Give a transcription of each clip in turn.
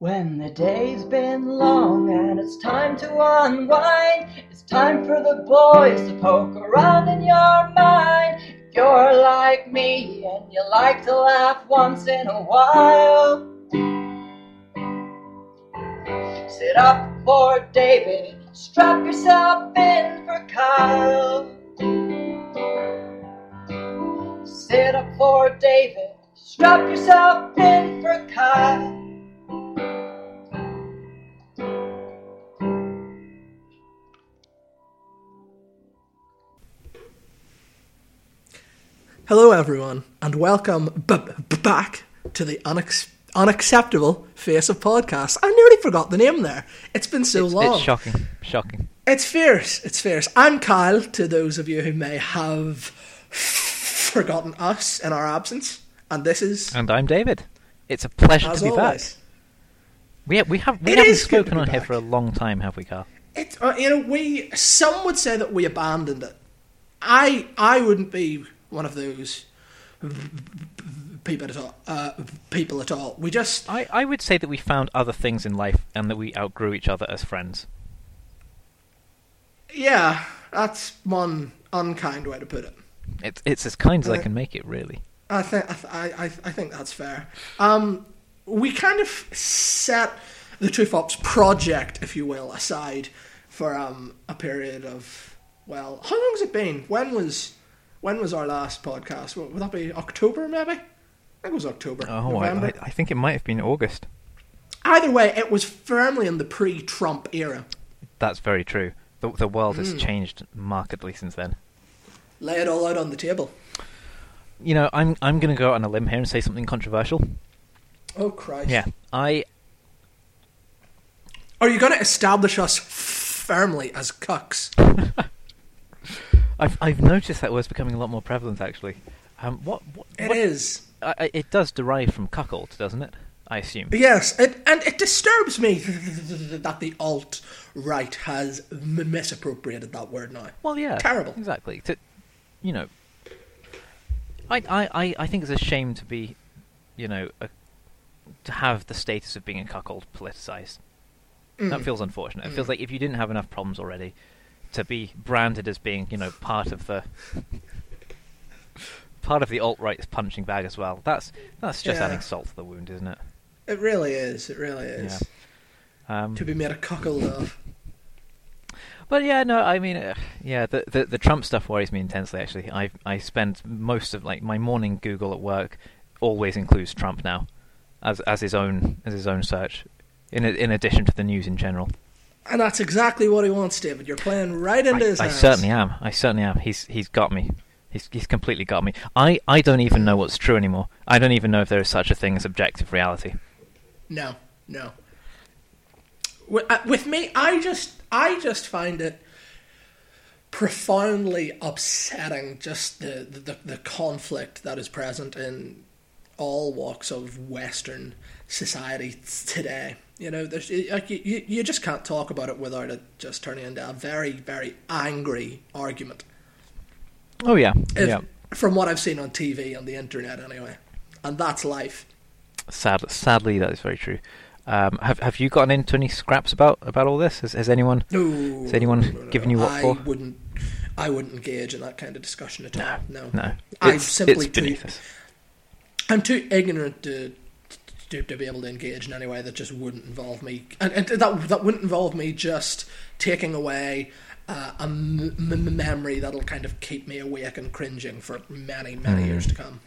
When the day's been long and it's time to unwind, it's time for the boys to poke around in your mind. If you're like me and you like to laugh once in a while, sit up for David, strap yourself in for Kyle. Sit up for David, strap yourself in for Kyle. Hello, everyone, and welcome b- b- back to the unex- unacceptable face of podcast. I nearly forgot the name there. It's been so It's, long. it's shocking. Shocking. It's fierce. It's fierce. I'm Kyle. To those of you who may have forgotten us in our absence, and this is And I'm David. It's a pleasure as to be always. back. We we have we It haven't is good to spoken on here for a long time, have we, Kyle? It, uh, you know, we some would say that we abandoned it. I I wouldn't be one of those people at all. Uh, people at all. We just I, I would say that we found other things in life and that we outgrew each other as friends. yeah. That's one unkind way to put it. It's it's as kind as I Uh, can make it, really. I think I, I, I I think that's fair. Um, we kind of set the TUFOPS project, if you will, aside for um, a period of well, how long has it been? When was when was our last podcast? Would that be October, maybe? I think it was October. Oh, I, November. I, I think it might have been August. Either way, it was firmly in the pre-Trump era. That's very true. The the world has hmm. changed markedly since then. Lay it all out on the table. You know, I'm I'm going to go out on a limb here and say something controversial. Oh Christ! Yeah, I Are you going to establish us firmly as cucks? I've I've noticed that word's becoming a lot more prevalent actually. Um, what what, It what is. I, I- it does derive from cuckold, doesn't it? I assume. Yes, it, and it disturbs me that the alt right has m- misappropriated that word now. Well, yeah, Terrible. Exactly. To, you know, I, I, I, I think it's a shame to be, you know, a, to have the status of being a cuckold politicized. That feels unfortunate. It feels like if you didn't have enough problems already, to be branded as being, you know, part of the part of the alt right's punching bag as well. That's that's just Yeah. adding salt to the wound, isn't it? It really is. It really is. Um, To be made a cuckold of. But yeah, no, I mean, uh, yeah, the, the the Trump stuff worries me intensely. Actually, I I spend most of like my morning Google at work always includes Trump now, as as his own as his own search, in in addition to the news in general. And that's exactly what he wants, David. You're playing right into I, his I hands. certainly am. I certainly am. He's he's got me. He's he's completely got me. I I don't even know what's true anymore. I don't even know if there is such a thing as objective reality. No, no. With, uh, with me, I just, I just find it profoundly upsetting. Just the, the the conflict that is present in all walks of Western society today. You know, there's like you, you just can't talk about it without it just turning into a very, very angry argument. Oh yeah, If- yeah. From what I've seen on TV and the internet, anyway, and that's life. Sad, sadly, that is very true. Um, have have you gotten into any scraps about about all this? Has, has anyone No. Has anyone no, no, given no. you what I for? wouldn't. I wouldn't engage in that kind of discussion at all. No. No, I'm it's, simply too. us. I'm too ignorant to, to to be able to engage in any way that just wouldn't involve me, and, and that that wouldn't involve me just taking away. Uh, a m- m- memory that'll kind of keep me awake and cringing for many, many years Hmm. to come.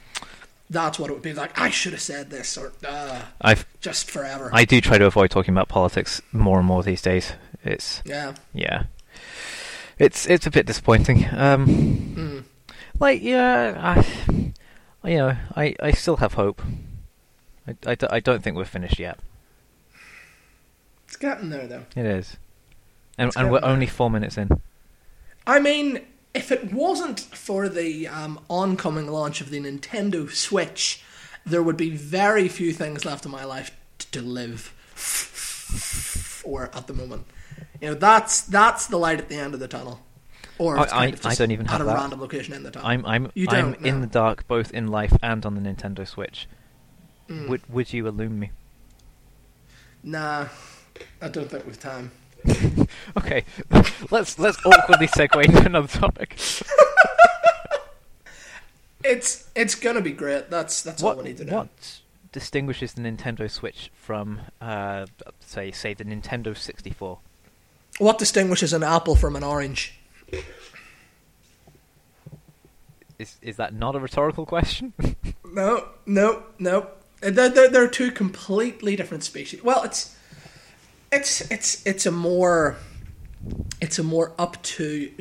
That's what it would be like. I should have said this, or uh, I've just forever. I do try to avoid talking about politics more and more these days. It's yeah. yeah, it's it's a bit disappointing. Um, Mm. like yeah, I, you know, I I still have hope. I, I, I don't think we're finished yet. It's getting there, though. It is, and It's and we're there. only four minutes in. I mean, if it wasn't for the um, oncoming launch of the Nintendo Switch, there would be very few things left in my life to live for at the moment. You know, that's that's the light at the end of the tunnel. Or I- I- I don't even at have a that. random location in the tunnel. I'm I'm You I'm don't, in the dark both in life and on the Nintendo Switch. Mm. Would would you illume me? Nah, I don't think we've time. Okay, let's let's awkwardly segue into another topic. It's it's gonna be great. That's that's all What we need to know. what distinguishes the Nintendo Switch from, uh, say, say the Nintendo 64? What distinguishes an apple from an orange? Is is that not a rhetorical question? No, no, no. They're, they're, they're two completely different species. Well, it's it's it's it's a more it's a more up to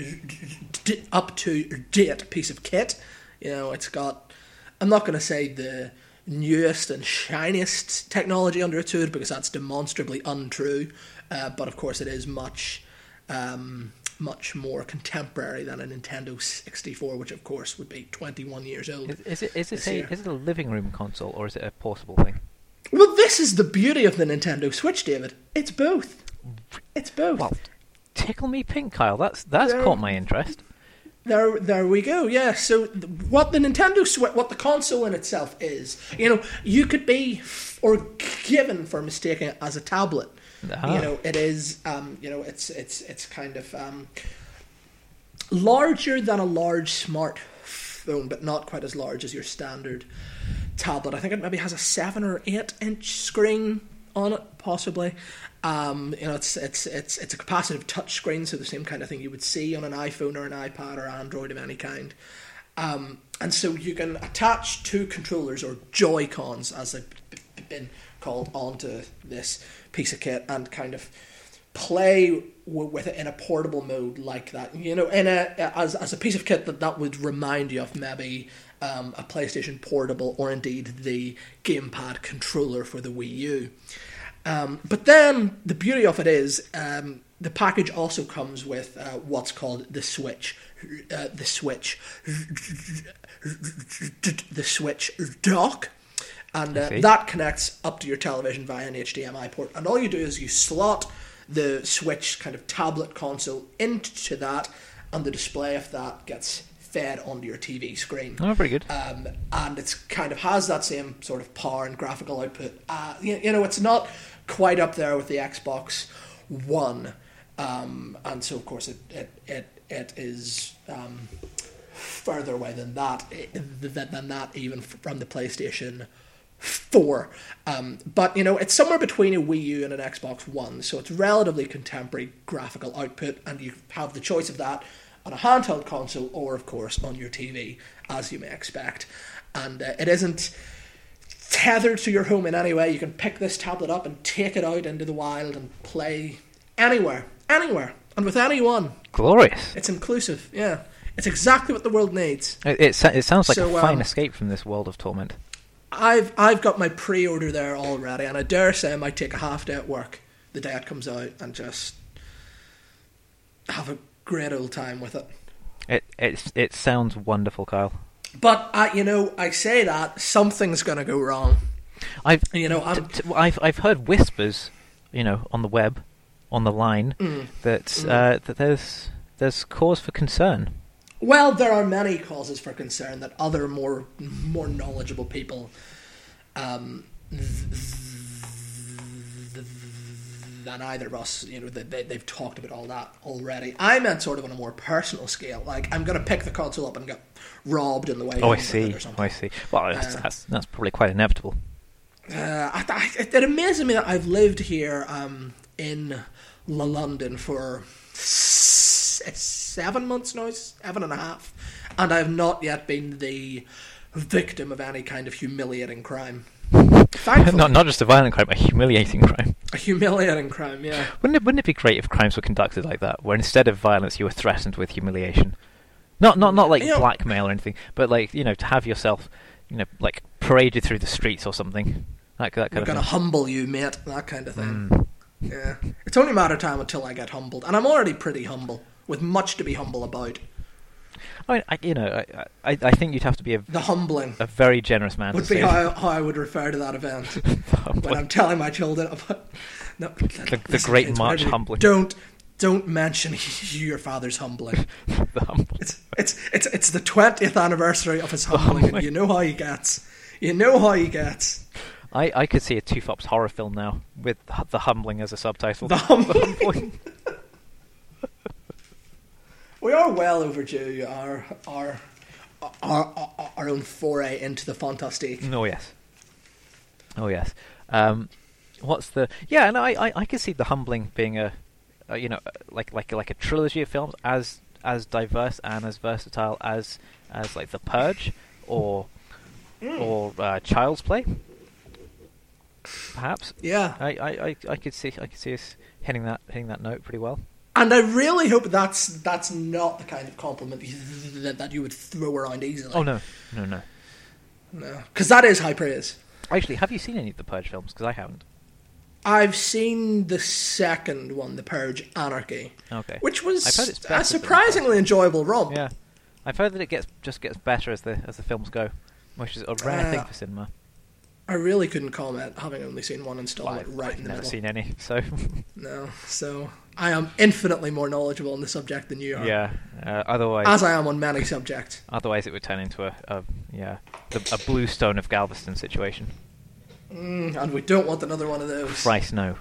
up to date piece of kit. You know, it's got. I'm not going to say the newest and shiniest technology under its hood because that's demonstrably untrue. Uh, but of course, it is much. Um, much more contemporary than a Nintendo 64, which of course would be 21 years old. Is, is it is it a year. is it a living room console or is it a portable thing? Well, this is the beauty of the Nintendo Switch, David. It's both. It's both. Well, tickle me pink, Kyle. That's that's Yeah. caught my interest. there, there we go. Yeah. So, what the Nintendo Switch, what the console in itself is, you know, you could be f- or given for mistaking it as a tablet. Ah. You know, it is. Um, you know, it's it's it's kind of um, larger than a large smartphone, but not quite as large as your standard tablet. I think it maybe has a seven or eight inch screen on it, possibly. Um, you know, it's it's it's it's a capacitive touch screen, so the same kind of thing you would see on an iPhone or an iPad or Android of any kind. Um, and so you can attach two controllers or Joy Cons, as they've been called, onto this piece of kit and kind of play w- with it in a portable mode like that. You know, in a as as a piece of kit that that would remind you of maybe um, a PlayStation Portable or indeed the gamepad controller for the Wii U. Um, but then the beauty of it is um, the package also comes with uh, what's called the Switch, uh, the Switch, the Switch dock, and uh, that connects up to your television via an HDMI port. And all you do is you slot the Switch kind of tablet console into that, and the display of that gets fed onto your TV screen Oh, very good. um, and it's kind of has that same sort of power and graphical output. Uh, you, you know, it's not quite up there with the Xbox One, um, and so of course it it it, it is um, further away than that eh, than that even from the PlayStation. Four, um, but you know it's somewhere between a Wii U and an Xbox One, so it's relatively contemporary graphical output, and you have the choice of that on a handheld console or, of course, on your TV, as you may expect. And uh, it isn't tethered to your home in any way. You can pick this tablet up and take it out into the wild and play anywhere, anywhere, and with anyone. Glorious. It's inclusive, yeah. It's exactly what the world needs. It, it, it sounds like So, a fine um, escape from this world of torment. I've I've got my pre-order there already, and I dare say I might take a half day at work the day it comes out and just have a great old time with it. It it it sounds wonderful, Kyle. But uh, you know, I say that something's going to go wrong. I've You know, t- I'm, t- I've I've heard whispers, you know, on the web, on the line, Mm. that uh, that there's there's cause for concern. Well, there are many causes for concern that other more more knowledgeable people um, th- th- than either of us, you know, they, they, they've talked about all that already. I meant sort of on a more personal scale. Like, I'm going to pick the console up and get robbed in the way. Oh, I see. Oh. I see. Well, that's, Uh, that's that's probably quite inevitable. Uh, I, I, it, amazes me that I've lived here um, in London for s- seven months now, seven and a half, and I've not yet been the victim of any kind of humiliating crime. Thankfully, not not just a violent crime, a humiliating crime. a humiliating crime. Yeah, Wouldn't it wouldn't it be great if crimes were conducted like that, where instead of violence you were threatened with humiliation? Not not not like You know- blackmail or anything, but like you know to have yourself, you know, like paraded through the streets or something. That that we're kind gonna of thing. humble you, mate. That kind of thing. Mm. Yeah, it's only a matter of time until I get humbled, and I'm already pretty humble, with much to be humble about. I mean, I, you know, I, I I think you'd have to be a, The humbling a very generous man would be how, how I would refer to that event. when I'm telling my children about no, the listen, great kids, March humbling. Don't don't mention your father's humbling. the humble. It's it's it's it's the twentieth anniversary of his humbling. humbling. you know how he gets. You know how he gets. I, I could see a TUFOPS horror film now with the humbling as a subtitle. The Humbling. We are well overdue our our our, our, own foray into the fantastique. oh yes, oh yes. Um, what's the? Yeah, no, I, I I could see the humbling being a, a you know like like like a trilogy of films as as diverse and as versatile as as like The Purge or or uh, Child's Play. Perhaps Yeah, I, I, I, I could see I could see us hitting that hitting that note pretty well. And I really hope that's that's not the kind of compliment that, that you would throw around easily. Oh no, no, no. no, because that is high praise. Actually, have you seen any of the Purge films? Because I haven't. I've seen the second one, The Purge Anarchy, Okay. which was I've heard it's better a surprisingly enjoyable romp. Yeah, I've heard that it gets just gets better as the as the films go, which is a rare thing Uh, for cinema. I really couldn't comment, having only seen one installment I've, right I've in the never middle. seen any, so No, so I am infinitely more knowledgeable on the subject than you are. yeah. Uh, otherwise, As I am on many subjects. otherwise it would turn into a, a yeah the, a Bluestone of Galveston situation. Mm, and we don't want another one of those. Christ no,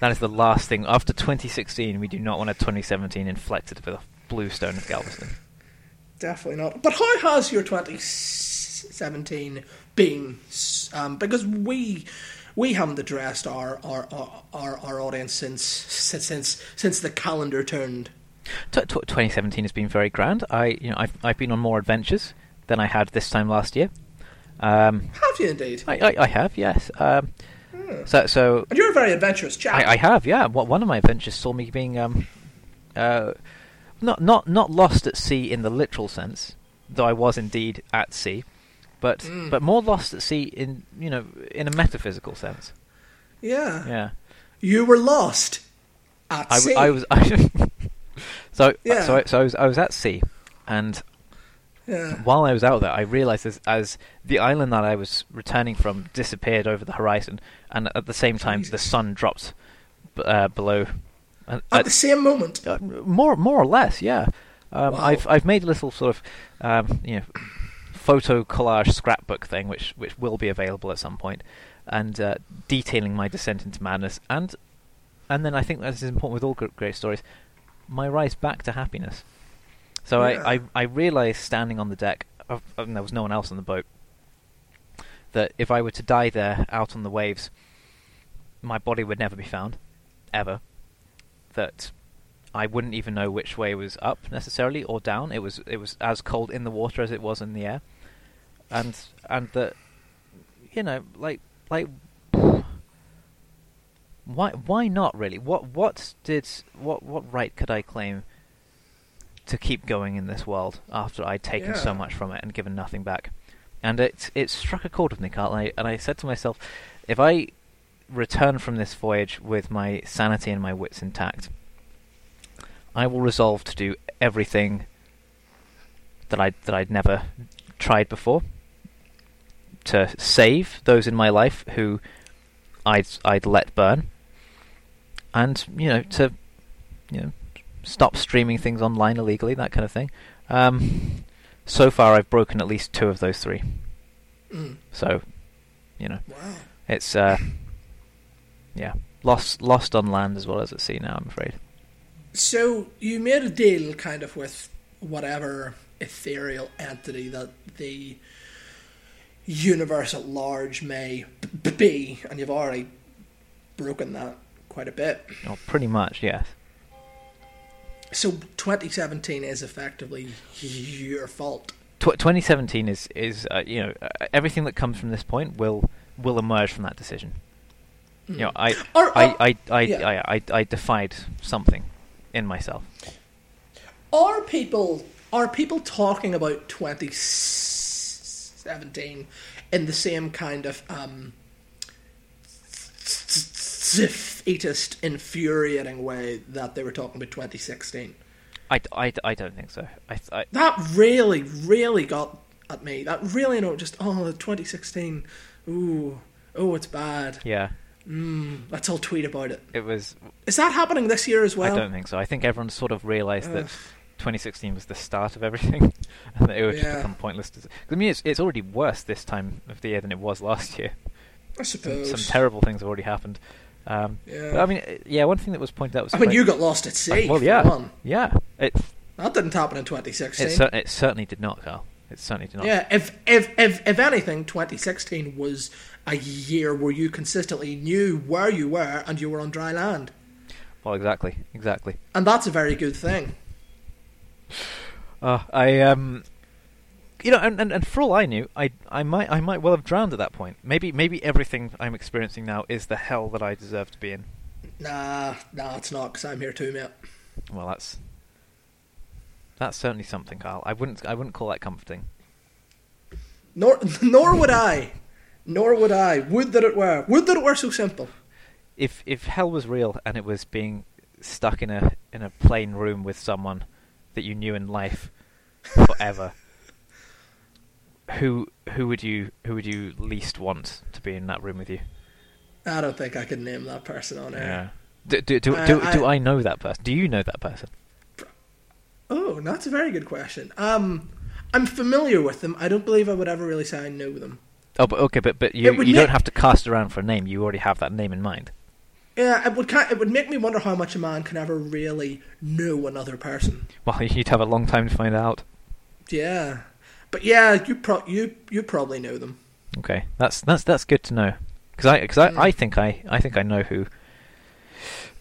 that is the last thing. After 2016, we do not want a 2017 inflected with a blue stone of Galveston. Definitely not. But how has your 2017 been? Um, because we we haven't addressed our our, our, our, our audience since since since the calendar turned. T- t- 2017 has been very grand. I you know I've I've been on more adventures than I had this time last year. Um, Have you indeed? I, I, I have, yes. Um, So, so And you're a very adventurous chap. I, I have, yeah. One of my adventures saw me being um, uh, not not not lost at sea in the literal sense, though I was indeed at sea, but Mm. but more lost at sea in you know in a metaphysical sense. yeah. Yeah, You were lost at I, sea. I was. I, so Yeah. so I, so I was I was at sea, and Yeah. while I was out there, I realized as, as the island that I was returning from disappeared over the horizon, and at the same time the sun dropped b- uh, below. Uh, At the same moment. uh, more, more or less, yeah. Um, Wow. I've I've made a little sort of um, you know photo collage scrapbook thing, which which will be available at some point, and uh, detailing my descent into madness, and and then I think this is important with all great stories, my rise back to happiness. So Yeah. I, I I realized standing on the deck, and there was no one else on the boat, that if I were to die there out on the waves, my body would never be found, ever. That I wouldn't even know which way was up necessarily or down. It was it was as cold in the water as it was in the air, and and that you know like like why why not really? What what did what what right could I claim to keep going in this world after I'd taken so much from it and given nothing back? And it it struck a chord with me, Kyle. And I, and I said to myself, if I return from this voyage with my sanity and my wits intact, I will resolve to do everything that I that I'd never tried before to save those in my life who I'd I'd let burn, and you know to you know stop streaming things online illegally, that kind of thing. Um, so far, I've broken at least two of those three. Mm. So, you know, Wow. it's uh, yeah, lost lost on land as well as at sea now. I'm afraid. So you made a deal kind of with whatever ethereal entity that the universe at large may b- be, and you've already broken that quite a bit. Oh, pretty much, yes. So 2017 is effectively your fault. Tw- 2017 is is uh, you know uh, everything that comes from this point will will emerge from that decision. You know, I Or- I, or- I, I, yeah. I, I, I defied something in myself. Are people are people talking about 2017 in the same kind of um, defeatist, infuriating way that they were talking about 2016? I, I, I don't think so. I, I, That really, really got at me. That really, you know, just oh, 2016. Ooh, oh, it's bad. yeah, Mm, let's all tweet about it. it was. Is that happening this year as well? I don't think so. I think everyone sort of realised that 2016 was the start of everything, and that it would just become pointless. To, I mean, it's it's already worse this time of the year than it was last year. I some, suppose. some terrible things have already happened. Um, Yeah. but I mean, uh, yeah, one thing that was pointed out was I mean, you got lost at sea. well, yeah, yeah, it That didn't happen in 2016. it, cer- it certainly did not, Kyle. It certainly did not. Yeah, if if if if anything, 2016 was a year where you consistently knew where you were and you were on dry land, Well, exactly, exactly. and that's a very good thing. Uh, I um, you know, and, and, and for all I knew, I I might I might well have drowned at that point. Maybe maybe everything I'm experiencing now is the hell that I deserve to be in. Nah, nah, it's not because I'm here too, mate. Well, that's that's certainly something, Kyle. I wouldn't I wouldn't call that comforting. Nor nor would I, nor would I. Would that it were. Would that it were so simple. If if hell was real and it was being stuck in a in a plain room with someone that you knew in life forever, who who would you who would you least want to be in that room with you? I don't think I could name that person on air. Do do do, I- do, I- do I know that person? Do you know that person? Oh, that's a very good question. Um, I'm familiar with them. I don't believe I would ever really say I know them. Oh, but okay, but but you you don't have to cast around for a name. You already have that name in mind. Yeah, it would it would make me wonder how much a man can ever really know another person. Well, you'd have a long time to find out. Yeah, but yeah, you pro- you you probably know them. Okay, that's that's that's good to know. Because I because I, Mm. I think I I think I know who.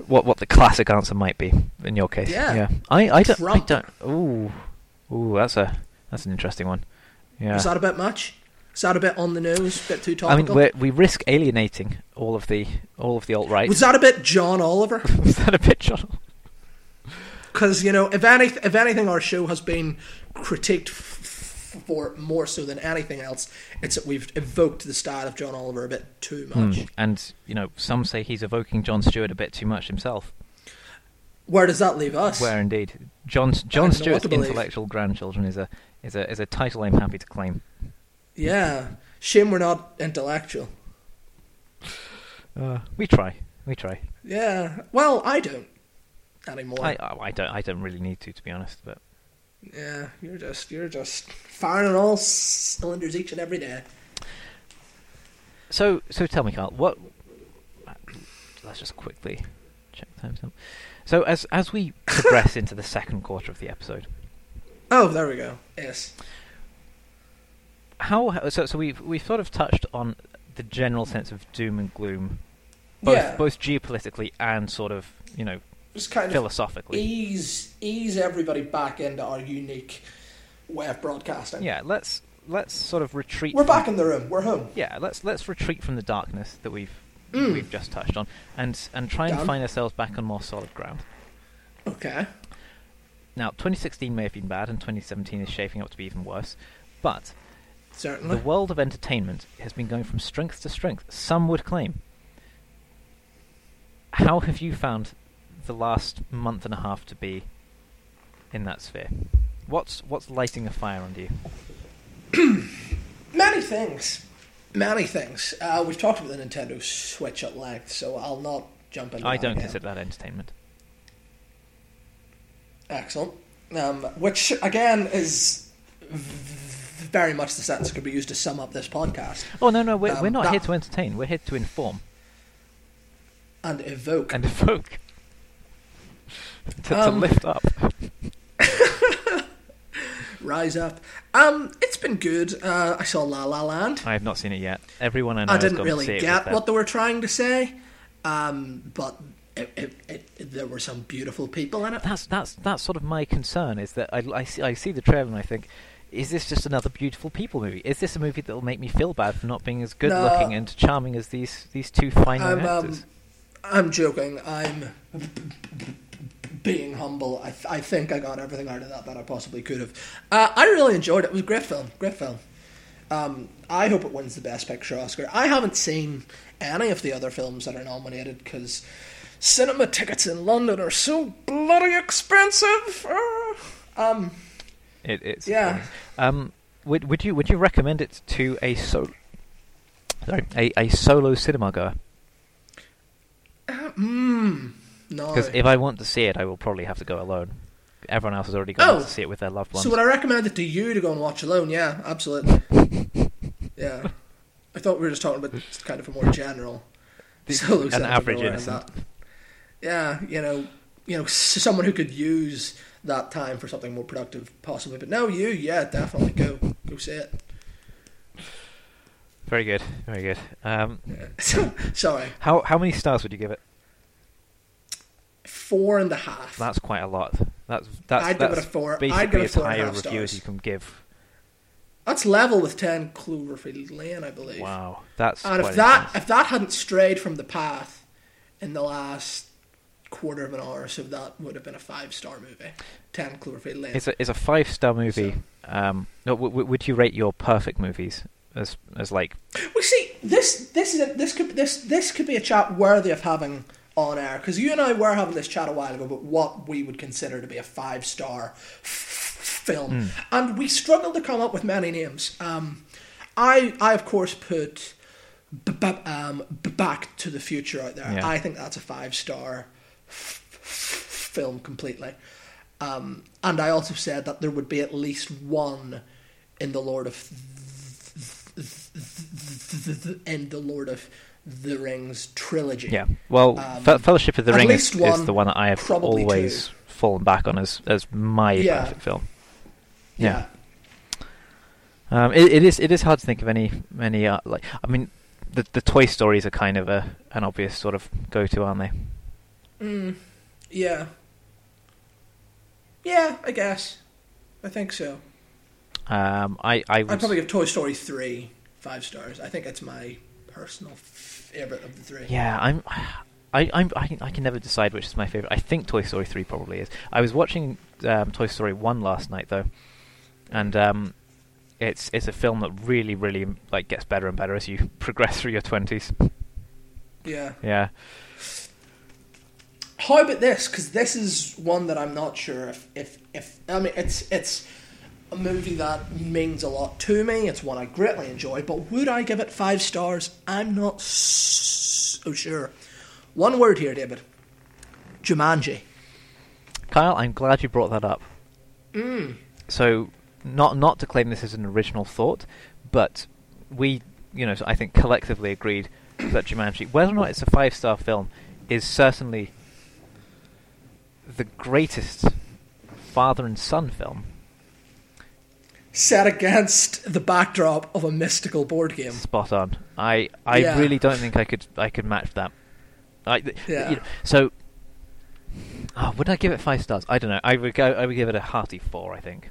What what the classic answer might be in your case? Yeah. yeah. I I don't I Trump. don't. Ooh, ooh, that's a that's an interesting one. Yeah. Is that a bit much? Is that a bit on the nose? A bit too topical? I mean, we risk alienating all of the all of the alt right. Was that a bit John Oliver? Was that a bit, John? Because you know, if any if anything, our show has been critiqued f- for more so than anything else. It's that we've evoked the style of John Oliver a bit too much. Hmm. And you know, some say he's evoking Jon Stewart a bit too much himself. Where does that leave us? Where indeed, John John don't know what Stewart's intellectual grandchildren is a is a is a title I'm happy to claim. Yeah, shame we're not intellectual. Uh, we try, we try. Yeah, well, I don't anymore. I I I don't I don't really need to to be honest, but Yeah, you're just you're just firing on all cylinders each and every day. so so tell me, Kyle, what? Let's just quickly check timestamp. So as as we progress into the second quarter of the episode, Oh, there we go. Yes. How so so we've we've sort of touched on the general sense of doom and gloom, both Yeah. both geopolitically and sort of you know Just kind of philosophically. ease ease everybody back into our unique way of broadcasting. Yeah, let's let's sort of retreat. We're from- back in the room. We're home. Yeah, let's let's retreat from the darkness that we've Mm. we've just touched on, and and try and find ourselves back on more solid ground. Okay. Now, 2016 may have been bad, and 2017 is shaping up to be even worse, but Certainly. the world of entertainment has been going from strength to strength. Some would claim. How have you found the last month and a half to be in that sphere? What's what's lighting a fire under you? Many things. Many things. Uh, we've talked about the Nintendo Switch at length, so I'll not jump in. I don't again. consider that entertainment. Excellent. Um, which, again, is very much the sentence could be used to sum up this podcast Oh no no, we're Um, we're not that- here to entertain. We're here to inform and evoke. and evoke. to, to Um, lift up. Rise up. Um, it's been good. Uh, I saw La La Land. I have not seen it yet. Everyone I know I didn't really to get what they were trying to say, um, but it, it, it, there were some beautiful people in it. That's that's that's sort of my concern. Is that I, I see I see the trailer and I think, is this just another beautiful people movie? Is this a movie that will make me feel bad for not being as good No. looking and charming as these these two fine I'm, um, actors? I'm joking. I'm being humble. I, th- I think I got everything out of that that I possibly could have. Uh, I really enjoyed it. It was a great film. Great film. Um, I hope it wins the Best Picture Oscar. I haven't seen any of the other films that are nominated because cinema tickets in London are so bloody expensive. Uh, um, It, it's yeah. Um, would would you would you recommend it to a so sorry a, a solo cinema goer? mm, no. Because if I want to see it, I will probably have to go alone. Everyone else has already gone Oh. to see it with their loved ones. So would I recommend it to you to go and watch alone? Yeah, absolutely. yeah. I thought we were just talking about kind of a more general solo an average innocent. that. Yeah, you know, you know, someone who could use that time for something more productive, possibly. But no, you, yeah, definitely go, go see it. Very good, very good. Um, Yeah. Sorry, how how many stars would you give it? four and a half. That's quite a lot. That's that's I'd give it a four. I'd basically give it as four high a review as you can give. That's level with ten Cloverfield Lane, I believe. Wow, that's And if that intense. if that hadn't strayed from the path in the last quarter of an hour, or so that would have been a five star movie. Ten Cloverfield Lane. It's a it's a five star movie. Um, no, w- w- would you rate your perfect movies as as like We see this. This is a, this could this this could be a chat worthy of having on air because you and I were having this chat a while ago about what we would consider to be a five star f- film, and we struggled to come up with many names. Um, I I of course put b- b- um, b- Back to the Future out there. Yeah. I think that's a five star f- film completely. Um, and I also said that there would be at least one in the Lord of in the Lord of the Rings trilogy. yeah? Well, Um, Fe- Fellowship of the Ring is, is the one that I have always two. fallen back on as as my Yeah. perfect film. yeah. Um, it, it is it is hard to think of any any uh, like I mean the the Toy Stories are kind of a an obvious sort of go to, aren't they? Mm, yeah. Yeah, I guess. I think so. Um, I I I'd probably give Toy Story three five stars. I think it's my personal favorite of the three. Yeah, I'm. I, I'm, I, can, I can never decide which is my favorite. I think Toy Story 3 probably is. I was watching um, Toy Story 1 last night though, and um, it's it's a film that really really like gets better and better as you progress through your 20s. Yeah. Yeah. How about this? Because this is one that I'm not sure if, if, if I mean it's it's a movie that means a lot to me. It's one I greatly enjoy. But would I give it five stars? I'm not so sure. One word here, David. Jumanji. Kyle, I'm glad you brought that up. Mm. So, not not to claim this is an original thought, but we, you know, I think collectively agreed that Jumanji, whether or not it's a five star film, is certainly the greatest father and son film. Set against the backdrop of a mystical board game. Spot on. I I Yeah. really don't think I could I could match that. I, Yeah. you know, so, oh, would I give it five stars? I don't know. I would go. I would give it a hearty four. I think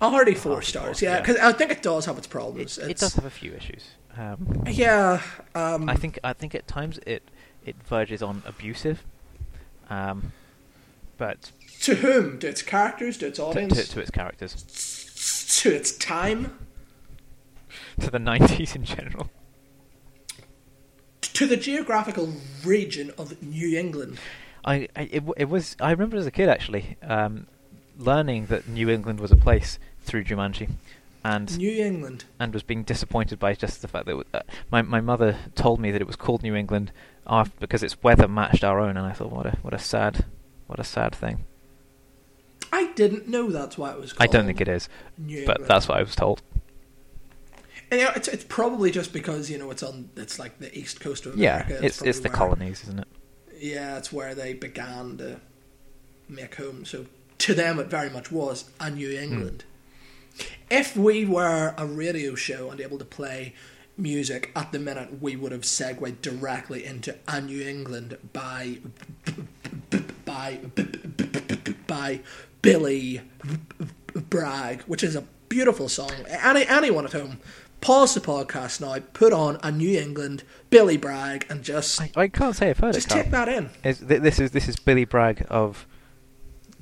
A hearty four Already stars, four, yeah, yeah. because I think it does have its problems. it It's- does have a few issues. Um, Yeah, um, I think I think at times it it verges on abusive, um, to whom? To its characters? To its to, audience? to, to its characters, to its time? to the nineties in general. To the geographical region of New England? I, I it, it was I remember as a kid actually um, learning that New England was a place through Jumanji, and New England. and was being disappointed by just the fact that uh, my my mother told me that it was called New England af because its weather matched our own, and I thought what a what a sad what a sad thing. I didn't know that's why it was called. I don't think it is, New but England. that's what I was told. And, you know, it's it's probably just because you know it's on it's like the east coast of Yeah, America. it's it's the where- colonies, isn't it? Yeah, it's where they began to make home. So to them, it very much was a New hmm. England. If we were a radio show and able to play music at the minute, we would have segued directly into a New England by by by Billy Bragg, which is a beautiful song. Any anyone at home. Pause the podcast now. Put on a New England Billy Bragg and just I, I can't say I've heard just it. Kyle. take that in. Is, this is this is Billy Bragg of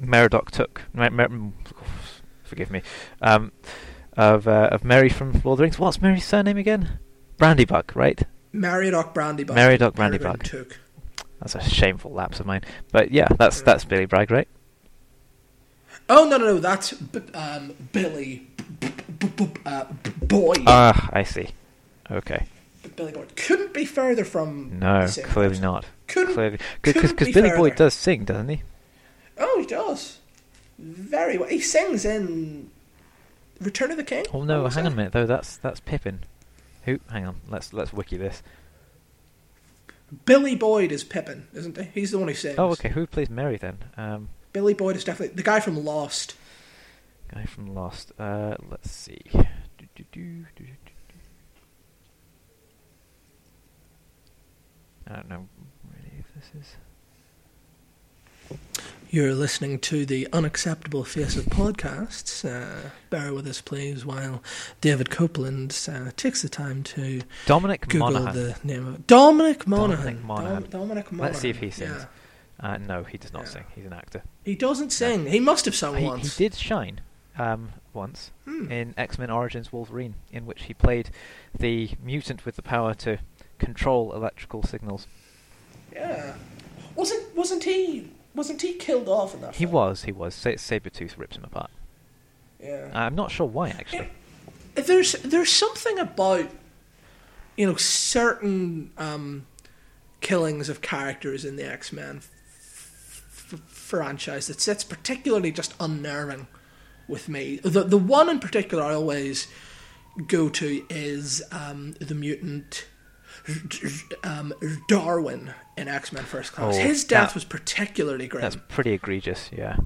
Meriadoc Took. Mer- Mer- mm, forgive me. Um, of uh, of Merry from Lord of the Rings. What's Merry's surname again? Brandybuck, right? Meriadoc Brandybuck. Meriadoc Peregrine Brandybuck. Took. That's a shameful lapse of mine. But yeah, that's that's Billy Bragg, right? Oh no no no! That's b- um, Billy uh, b- Boy. Ah, I see. Okay. Billy Boyd couldn't be further from. No, clearly person. not. Couldn't. Clearly, because be Billy Boyd further. does sing, doesn't he? Oh, he does. Very well. He sings in Return of the King. Oh no, hang on a minute though. That's that's Pippin. Who? Hang on. Let's let's wiki this. Billy Boyd is Pippin, isn't he? He's the one who sings. Oh, okay. Who plays Merry then? Um, Billy Boyd is definitely the guy from Lost. guy from Lost. Uh, let's see. I don't know really if this is. You're listening to the Unacceptable Face of Podcasts. Uh, bear with us, please, while David Copeland uh, takes the time to Dominic Google Monaghan. the name of Dominic Monaghan. Dominic Monaghan. Dom- Dominic Monaghan. Let's see if he sings. Yeah. Uh, no, he does not Yeah. sing. He's an actor. He doesn't sing. He must have sung He, he did shine um, once Hmm. in X Men Origins Wolverine, in which he played the mutant with the power to control electrical signals. Yeah. Wasn't wasn't he wasn't he killed off in that? He film? was, he was. Sa- Sabretooth rips him apart. Yeah. I'm not sure why, actually. there's there's something about you know certain um, killings of characters in the X Men f- f- franchise that sits particularly just unnerving with me. The the one in particular I always go to is um, the mutant um, Darwin in X Men First Class. Oh, His death that- was particularly grim. That's pretty egregious, yeah.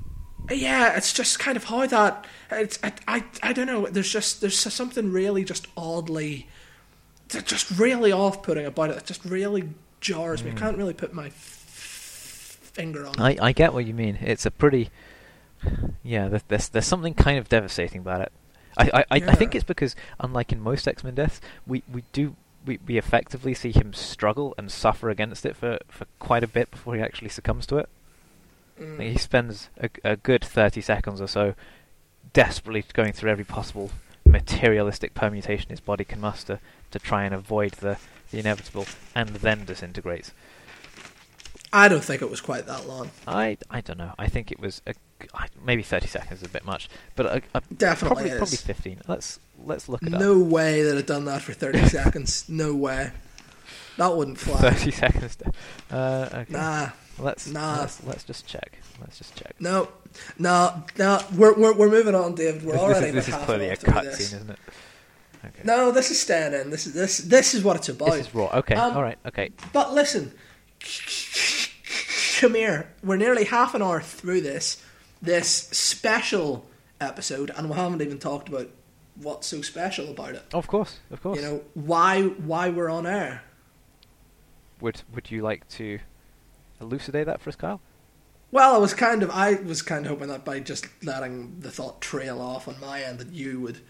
Yeah, it's just kind of how that. It's I, I I don't know. There's just there's something really just oddly, just really off-putting about it. It just really jars me. I hmm. can't really put my f- finger on it. I, I get what you mean. It's a pretty. Yeah, there's, there's something kind of devastating about it. I, I, I, I think it's because, unlike in most X Men deaths, we, we do. We, we effectively see him struggle and suffer against it for, for quite a bit before he actually succumbs to it. Mm. He spends a, a good 30 seconds or so desperately going through every possible materialistic permutation his body can muster to try and avoid the, the inevitable, and then disintegrates. I don't think it was quite that long. I, I don't know. I think it was a, I- maybe 30 seconds is a bit much, but a, a, Definitely probably probably 15. Let's let's look it up. No way that it done that for thirty seconds. No way. That wouldn't fly. 30 seconds. Uh, okay. Nah, Let's, nah. let's let's just check. Let's just check. no, no, no. We're we're, we're moving on, David. We're this, already this is, this is clearly a cutscene, isn't it? Okay. No, this is staying in. This is this this is what it's about. This is raw. Okay. Um, all right. Okay. But listen, come here. We're nearly half an hour through this this special episode, and we haven't even talked about what's so special about it. Of course. Of course. You know why why we're on air. Would Would you like to elucidate that for us, Kyle? Well, I was kind of I was kind of hoping that by just letting the thought trail off on my end that you would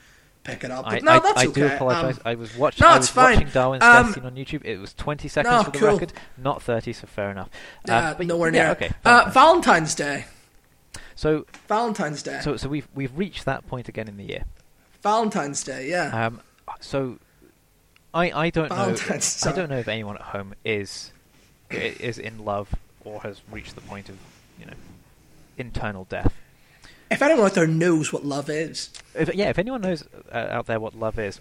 pick it up. But I, no, I, that's I okay. do apologise. Um, I was watching. no, I it's fine. watching Darwin's Um, death scene on YouTube. It was 20 seconds no, for the cool. record, not 30. So fair enough. Um, uh, but nowhere yeah, near. Okay. uh. Valentine's Day. So Valentine's Day. so so we've we've reached that point again in the year. Valentine's Day. Yeah. Um, so I I don't know. Valentine's I don't know if anyone at home is is in love or has reached the point of you know internal death. if anyone out there knows what love is, If, yeah, if anyone knows uh, out there what love is,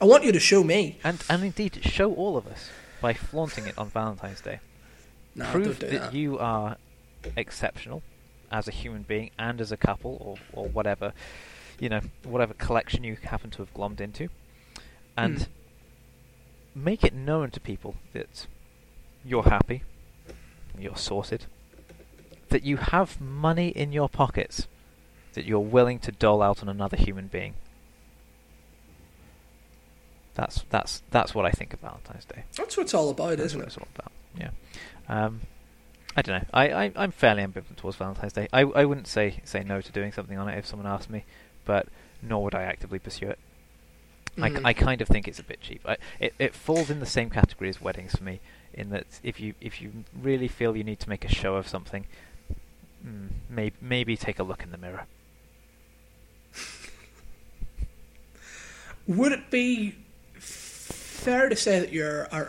I want you to show me. and and indeed show all of us by flaunting it on Valentine's Day. No, Prove do that, that. you are exceptional as a human being and as a couple or or whatever, you know, whatever collection you happen to have glommed into, and Mm. make it known to people that you're happy, you're sorted, that you have money in your pockets that you're willing to dole out on another human being. That's that's that's what I think of Valentine's Day. That's what it's all about, That's isn't what it? it's all about. Yeah. Um, I don't know. I, I I'm fairly ambivalent towards Valentine's Day. I I wouldn't say say no to doing something on it if someone asked me, but nor would I actively pursue it. I, Mhm. I kind of think it's a bit cheap. I, it it falls in the same category as weddings for me, in that if you if you really feel you need to make a show of something, mm, maybe maybe take a look in the mirror. Would it be fair to say that you're a,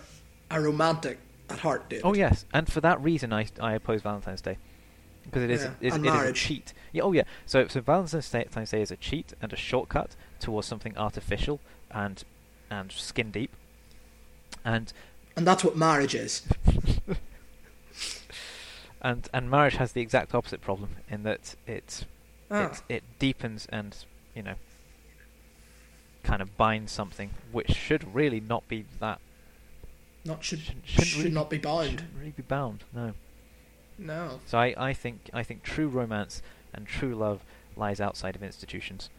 a romantic at heart, dude? Oh yes, and for that reason, I I oppose Valentine's Day because it is Yeah, is- it is a cheat. Yeah, oh yeah. So so Valentine's Day is a cheat and a shortcut towards something artificial and and skin deep. And And that's what marriage is. and and marriage has the exact opposite problem in that it Ah. it it deepens and you know kind of bind something which should really not be that Not should shouldn't, should, shouldn't really, not be bound. Shouldn't really be bound. No. No. So I, I think I think true romance and true love lies outside of institutions,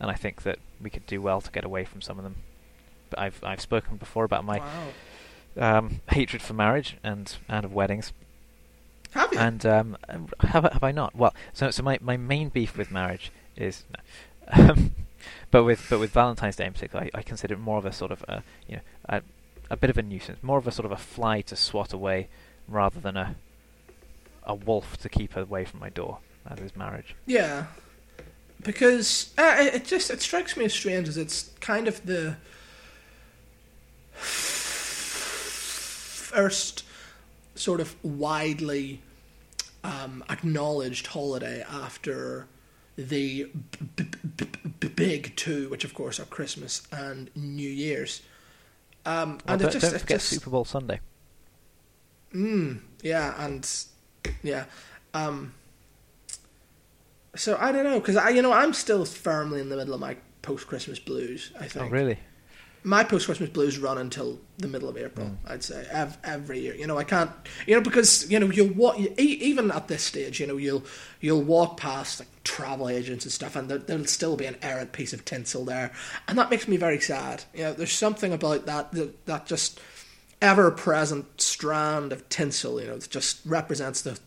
and I think that we could do well to get away from some of them. But I've I've spoken before about my wow. um, hatred for marriage and and of weddings, Have you? and um, have I- have I not? Well, so so my, my main beef with marriage is, no. um, but with but with Valentine's Day in particular, I, I consider it more of a sort of a you know a, a bit of a nuisance, more of a sort of a fly to swat away, rather than a a wolf to keep away from my door. That is marriage. Yeah, because uh, it just it strikes me as strange as it's kind of the first sort of widely um, acknowledged holiday after the b- b- b- big two, which of course are Christmas and New Year's. Um, Well, and don't, just, don't forget just Super Bowl Sunday. Mm, yeah, and yeah. Um, so I don't know because I, you know, I'm still firmly in the middle of my post Christmas blues. I think Oh, really? my post Christmas blues run until the middle of April. Mm. I'd say ev- every year. You know, I can't. You know, because you know you'll walk e- even at this stage. You know, you'll you'll walk past like travel agents and stuff, and there, there'll still be an errant piece of tinsel there, and that makes me very sad. You know, there's something about that that, that just ever present strand of tinsel. You know, that just represents the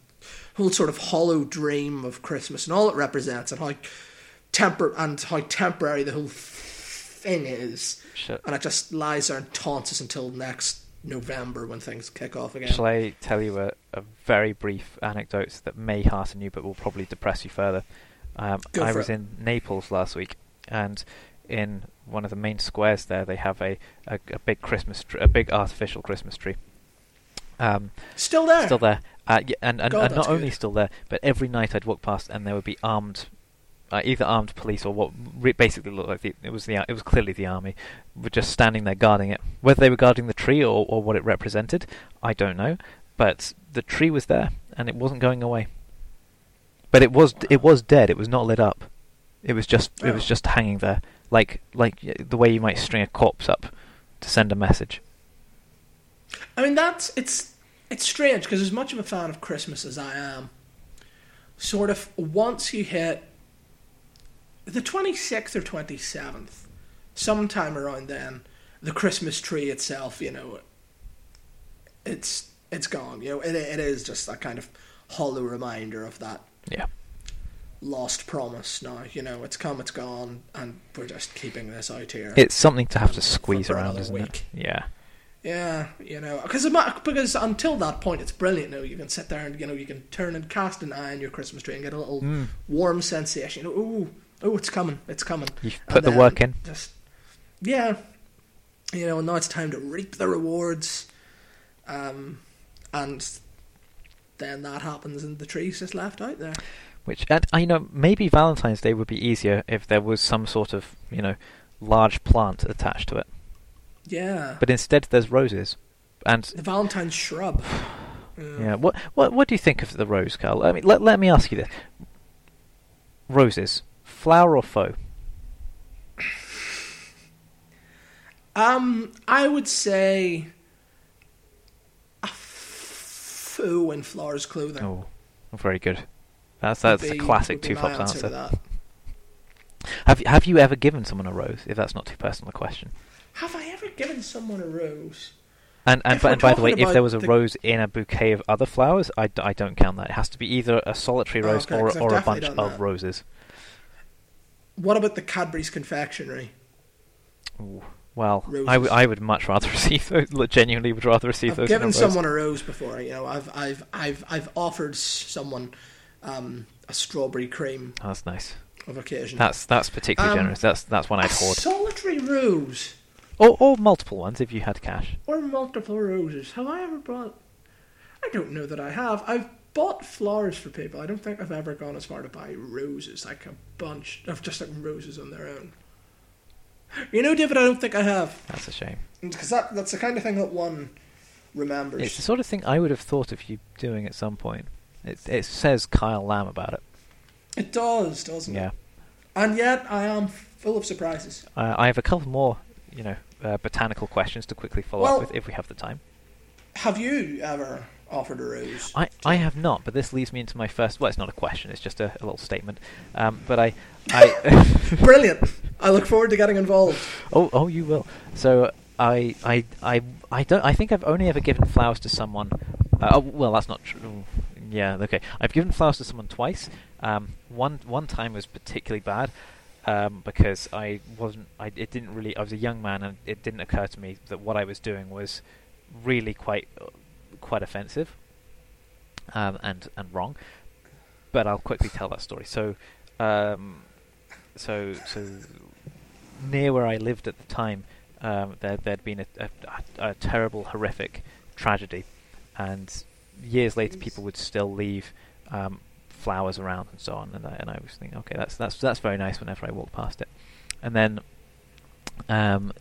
whole sort of hollow dream of Christmas and all it represents, and how temper and how temporary the whole thing is Shall, and it just lies there and taunts us until next November when things kick off again. shall I tell you a, a very brief anecdote that may hearten you but will probably depress you further? Um, I was it. in Naples last week, and in one of the main squares there, they have a, a, a big Christmas, tr- a big artificial Christmas tree. Um, Still there. still there, uh, y- and and, God, and not that's only still there, but every night I'd walk past and there would be armed, uh, either armed police or what re- basically looked like the, it was the it was clearly the army, were just standing there guarding it. Whether they were guarding the tree or, or what it represented, I don't know. But the tree was there and it wasn't going away. But it was it was dead. It was not lit up. It was just it was Oh. just hanging there, like like the way you might string a corpse up to send a message. I mean, that's it's it's strange because as much of a fan of Christmas as I am, sort of once you hit the twenty sixth or twenty seventh, sometime around then, the Christmas tree itself, you know, it's it's gone. You know, it it is just a kind of hollow reminder of that Yeah. lost promise. Now, you know, it's come, it's gone, and we're just keeping this out here. It's something to have to squeeze around, isn't week. it? Yeah. Yeah, you know, because because until that point, it's brilliant. You know, you can sit there and you know you can turn and cast an eye on your Christmas tree and get a little Mm. warm sensation. You know, ooh, oh, it's coming, it's coming. You've And put the work in. Just yeah, you know, now it's time to reap the rewards, um, and then that happens and the tree's just left out there. Which, and uh, you know, maybe Valentine's Day would be easier if there was some sort of, you know, large plant attached to it. Yeah, But instead, there's roses. And the Valentine's shrub. yeah, what what what do you think of the rose, Kyle? I mean, let let me ask you this: roses, flower or faux? Um, I would say a foe in Flower's clothing. Oh, very good. That's that's a classic TUFOPS answer answer. Have you, have you ever given someone a rose? If that's not too personal a question. Have I ever given someone a rose? And and, but, and by the way, if there was a the- rose in a bouquet of other flowers, I, I don't count that. It has to be either a solitary Oh, rose okay, or or a bunch of roses. What about the Cadbury's confectionery? Ooh. Well, I, w- Roses. I would much rather receive those. Genuinely, would rather receive I've those. given someone a rose before. You know, I've I've I've I've offered someone um, a strawberry cream Oh, that's nice. of occasion. That's that's particularly Um, generous. That's that's one I'd a hoard. solitary rose Or or multiple ones if you had cash. or multiple roses. Have I ever bought? I don't know that I have. I've bought flowers for people. I don't think I've ever gone as far to buy roses, like a bunch of just like roses on their own. You know, David, I don't think I have, That's a shame. because that that's the kind of thing that one remembers. It's the sort of thing I would have thought of you doing at some point. It it says Kyle Lamb about it. It does, doesn't Yeah. it? And yet, I am full of surprises. Uh, I have a couple more, you know, uh, botanical questions to quickly follow Well- up with if we have the time. Have you ever offered a rose? I, I have not, but this leads me into my first. Well, it's not a question; it's just a, a little statement. Um, but I, I Brilliant. I look forward to getting involved. oh oh you will. So I I I I don't. I think I've only ever given flowers to someone. Uh, oh well, that's not true. Yeah, okay. I've given flowers to someone twice. Um, one one time was particularly bad. Um, because I wasn't, I it didn't really. I was a young man, and it didn't occur to me that what I was doing was really quite, quite offensive, um, and and wrong. But I'll quickly tell that story. So, um, so so near where I lived at the time, um, there there'd been a, a, a terrible, horrific tragedy, and years later, people would still leave um, flowers around and so on. And I, and I was thinking, okay, that's that's that's very nice. Whenever I walk past it, and then um,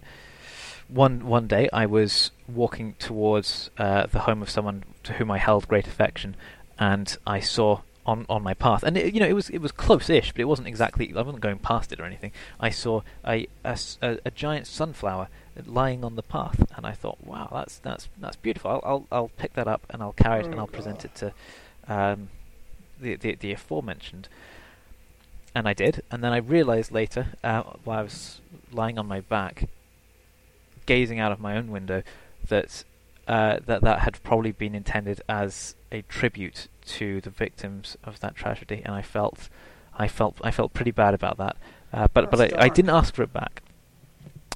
one one day I was walking towards uh, the home of someone to whom I held great affection, and I saw on on my path, and it, you know it was it was close-ish, but it wasn't exactly. I wasn't going past it or anything. I saw a a a giant sunflower lying on the path, and I thought, wow, that's that's that's beautiful. I'll I'll, I'll pick that up and I'll carry it and Oh, I'll present it to um, the, the the aforementioned. And I did, and then I realised later, uh, while I was lying on my back, gazing out of my own window, that uh, that that had probably been intended as a tribute to the victims of that tragedy, and I felt, I felt, I felt pretty bad about that. Uh, but but I, I didn't ask for it back.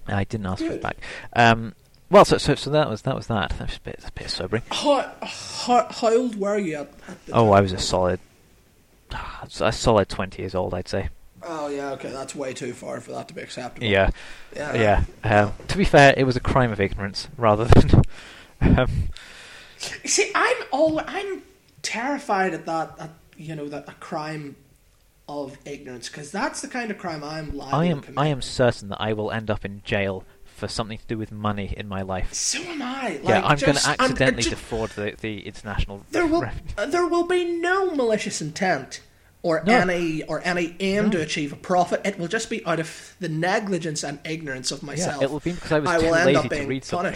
I didn't ask for it back. Um, well, so so so that was that was that. That was a bit a bit sobering. How, how, how old were you at, at the Oh, time? I was a solid, a solid twenty years old, I'd say. Oh, yeah, okay, that's way too far for that to be acceptable. Yeah. Yeah. Yeah. Um, to be fair, it was a crime of ignorance rather than. um, See, I'm all I'm terrified at that. At, you know that a crime of ignorance because that's the kind of crime I'm liable I to am. commit. I am certain that I will end up in jail for something to do with money in my life. So am I. Like, yeah, I'm going to accidentally ju- defraud the, the international. there will uh, there will be no malicious intent or No. any or any aim No. to achieve a profit. It will just be out of the negligence and ignorance of myself. Yeah, it will be because I was I too lazy to read something.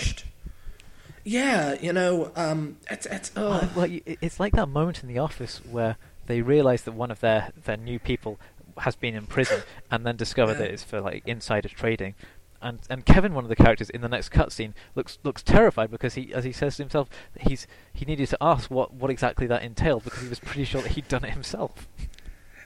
Yeah, you know, um, it's it's. Well, Oh. well, you- it- it's like that moment in the office where they realise that one of their, their new people has been in prison, and then discover Yeah. that it's for like insider trading. And and Kevin, one of the characters in the next cutscene, looks looks terrified because he, as he says to himself, he's he needed to ask what, what exactly that entailed because he was pretty sure that he'd done it himself.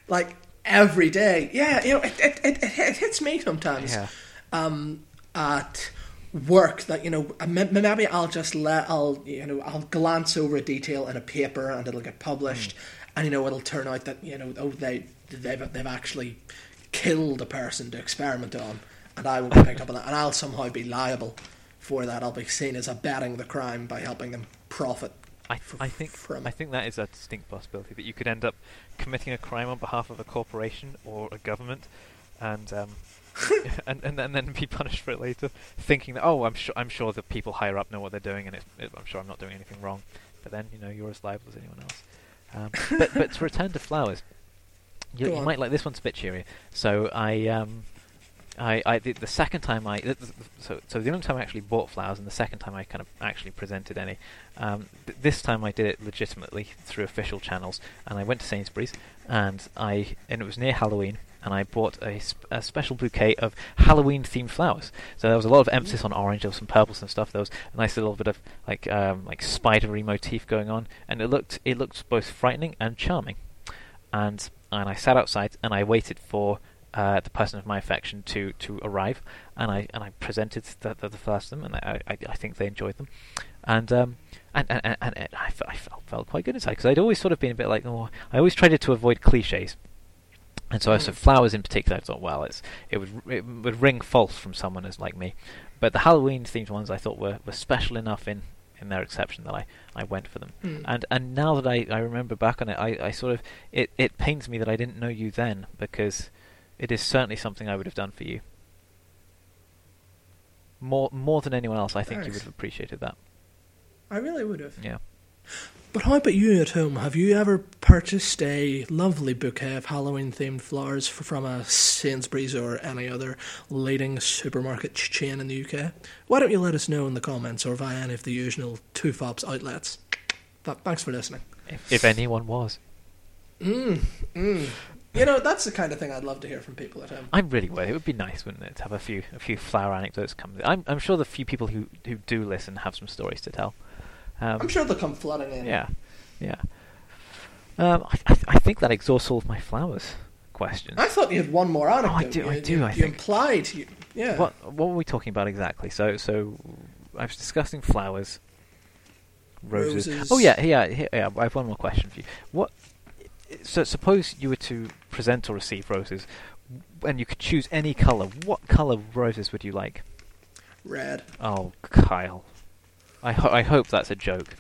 like every day. Yeah, you know, it it, it, it, it hits me sometimes. Yeah. Um, at work that you know m- maybe I'll just let I'll you know I'll glance over a detail in a paper and it'll get published, and you know it'll turn out that you know oh they they've they've actually killed a person to experiment on, and I will be picked up on that, and I'll somehow be liable for that. I'll be seen as abetting the crime by helping them profit. I, f- I think from I think that is a distinct possibility that you could end up committing a crime on behalf of a corporation or a government, and um, and, and and then be punished for it later, thinking that oh I'm sure I'm sure the people higher up know what they're doing, and it's, it, I'm sure I'm not doing anything wrong. But then you know you're as liable as anyone else. Um, but but to return to flowers, you, you might like this one's a bit cheerier. So I um. I, I the, the second time I th- th- so so the only time I actually bought flowers and the second time I kind of actually presented any um, th- this time I did it legitimately through official channels, and I went to Sainsbury's, and I and it was near Halloween, and I bought a, sp- a special bouquet of Halloween-themed flowers. So there was a lot of emphasis on orange, there was some purples and stuff. There was a nice little bit of like um, like spidery motif going on, and it looked it looked both frightening and charming. And and I sat outside and I waited for uh, the person of my affection to, to arrive, and I and I presented the, the, the first of them, and I, I, I think they enjoyed them, and um and and, and, and I, I felt felt quite good inside because I'd always sort of been a bit like oh I always tried to avoid cliches. And so, so Mm. flowers in particular, I thought, well, it's it would it would ring false from someone as like me, but the Halloween themed ones I thought were, were special enough in, in their exception that I, I went for them. Hmm. And and now that I, I remember back on it, I, I sort of it, it pains me that I didn't know you then because it is certainly something I would have done for you. More more than anyone else, I think you would have appreciated that. I really would have. Yeah. But how about you at home? Have you ever purchased a lovely bouquet of Halloween themed flowers from a Sainsbury's or any other leading supermarket chain in the UK, why don't you let us know in the comments or via any of the usual TUFOPS outlets? Th- thanks for listening. If, if anyone was, Mm, mm. You know, that's the kind of thing I'd love to hear from people at home. I really would. It would be nice, wouldn't it, to have a few a few flower anecdotes come. I'm I'm sure the few people who who do listen have some stories to tell. Um, I'm sure they'll come flooding in. Yeah, yeah. Um, I, I I think that exhausts all of my flowers questions. I thought you had one more anecdote. Oh, I do- You, I do, You, I you think. implied. You, yeah. What what were we talking about exactly? So so I was discussing flowers, roses. Roses. Oh yeah, yeah, yeah, yeah. I have one more question for you. What? So suppose you were to present or receive roses, and you could choose any color. What color roses would you like? Red. Oh, Kyle. I ho- I hope that's a joke.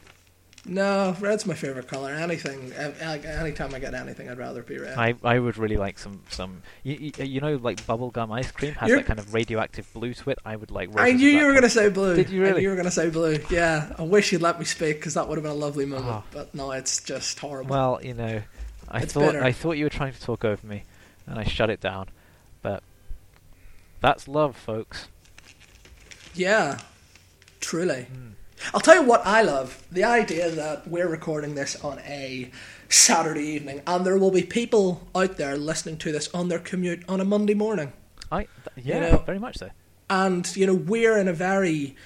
No, red's my favorite color. Anything, a- anytime I get anything, I'd rather be red. I I would really like some some. You, you, you know, like bubblegum ice cream has You're- that kind of radioactive blue to it. I would like. Red. I knew you were going to say blue. Did you I really? knew you were going to say blue. Yeah. I wish you'd let me speak because that would have been a lovely moment. Oh. But no, it's just horrible. Well, you know, I It's thought bitter. I thought you were trying to talk over me, and I shut it down. But that's love, folks. yeah. Truly. Hmm. I'll tell you what I love the idea that we're recording this on a Saturday evening, and there will be people out there listening to this on their commute on a Monday morning. I th- yeah, know- very much so. and you know we're in a very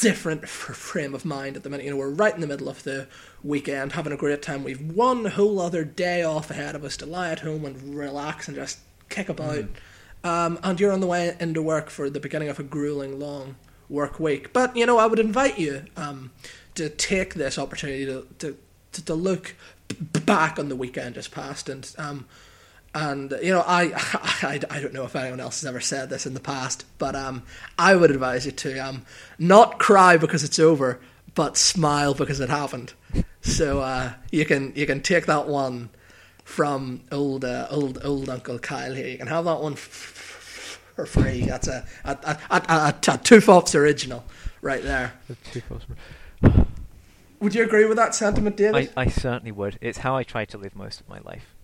different f- frame of mind at the minute. You know, we're right in the middle of the weekend, having a great time. We've one whole other day off ahead of us to lie at home and relax and just kick about. Um, and you're on the way into work for the beginning of a grueling long work week. But you know, I would invite you um, to take this opportunity to to, to, to look b- back on the weekend just past and. Um, and you know, I, I I don't know if anyone else has ever said this in the past, but um, I would advise you to um, not cry because it's over, but smile because it happened. So uh, you can you can take that one from old uh, old old Uncle Kyle here. You can have that one f- for free. That's a a, a, a, a, a TUFOPS original right there. The two first- Would you agree with that sentiment, David? I, I certainly would. It's how I try to live most of my life.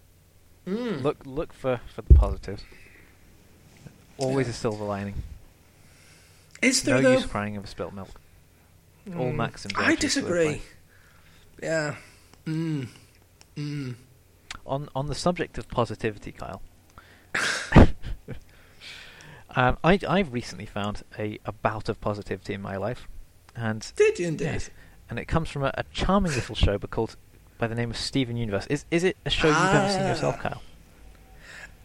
Mm. Look look for, for the positives. Always Yeah. a silver lining. Is there No though? use crying over spilt milk. All Mm, maxims. I actually to live by. disagree. Yeah. Mm. Mm. on on the subject of positivity, Kyle. um, I I've recently found a, a bout of positivity in my life, and Did you indeed? yes, and it comes from a, a charming little show but called by the name of Steven Universe. Is is it a show you've ever seen yourself, Ah. Kyle?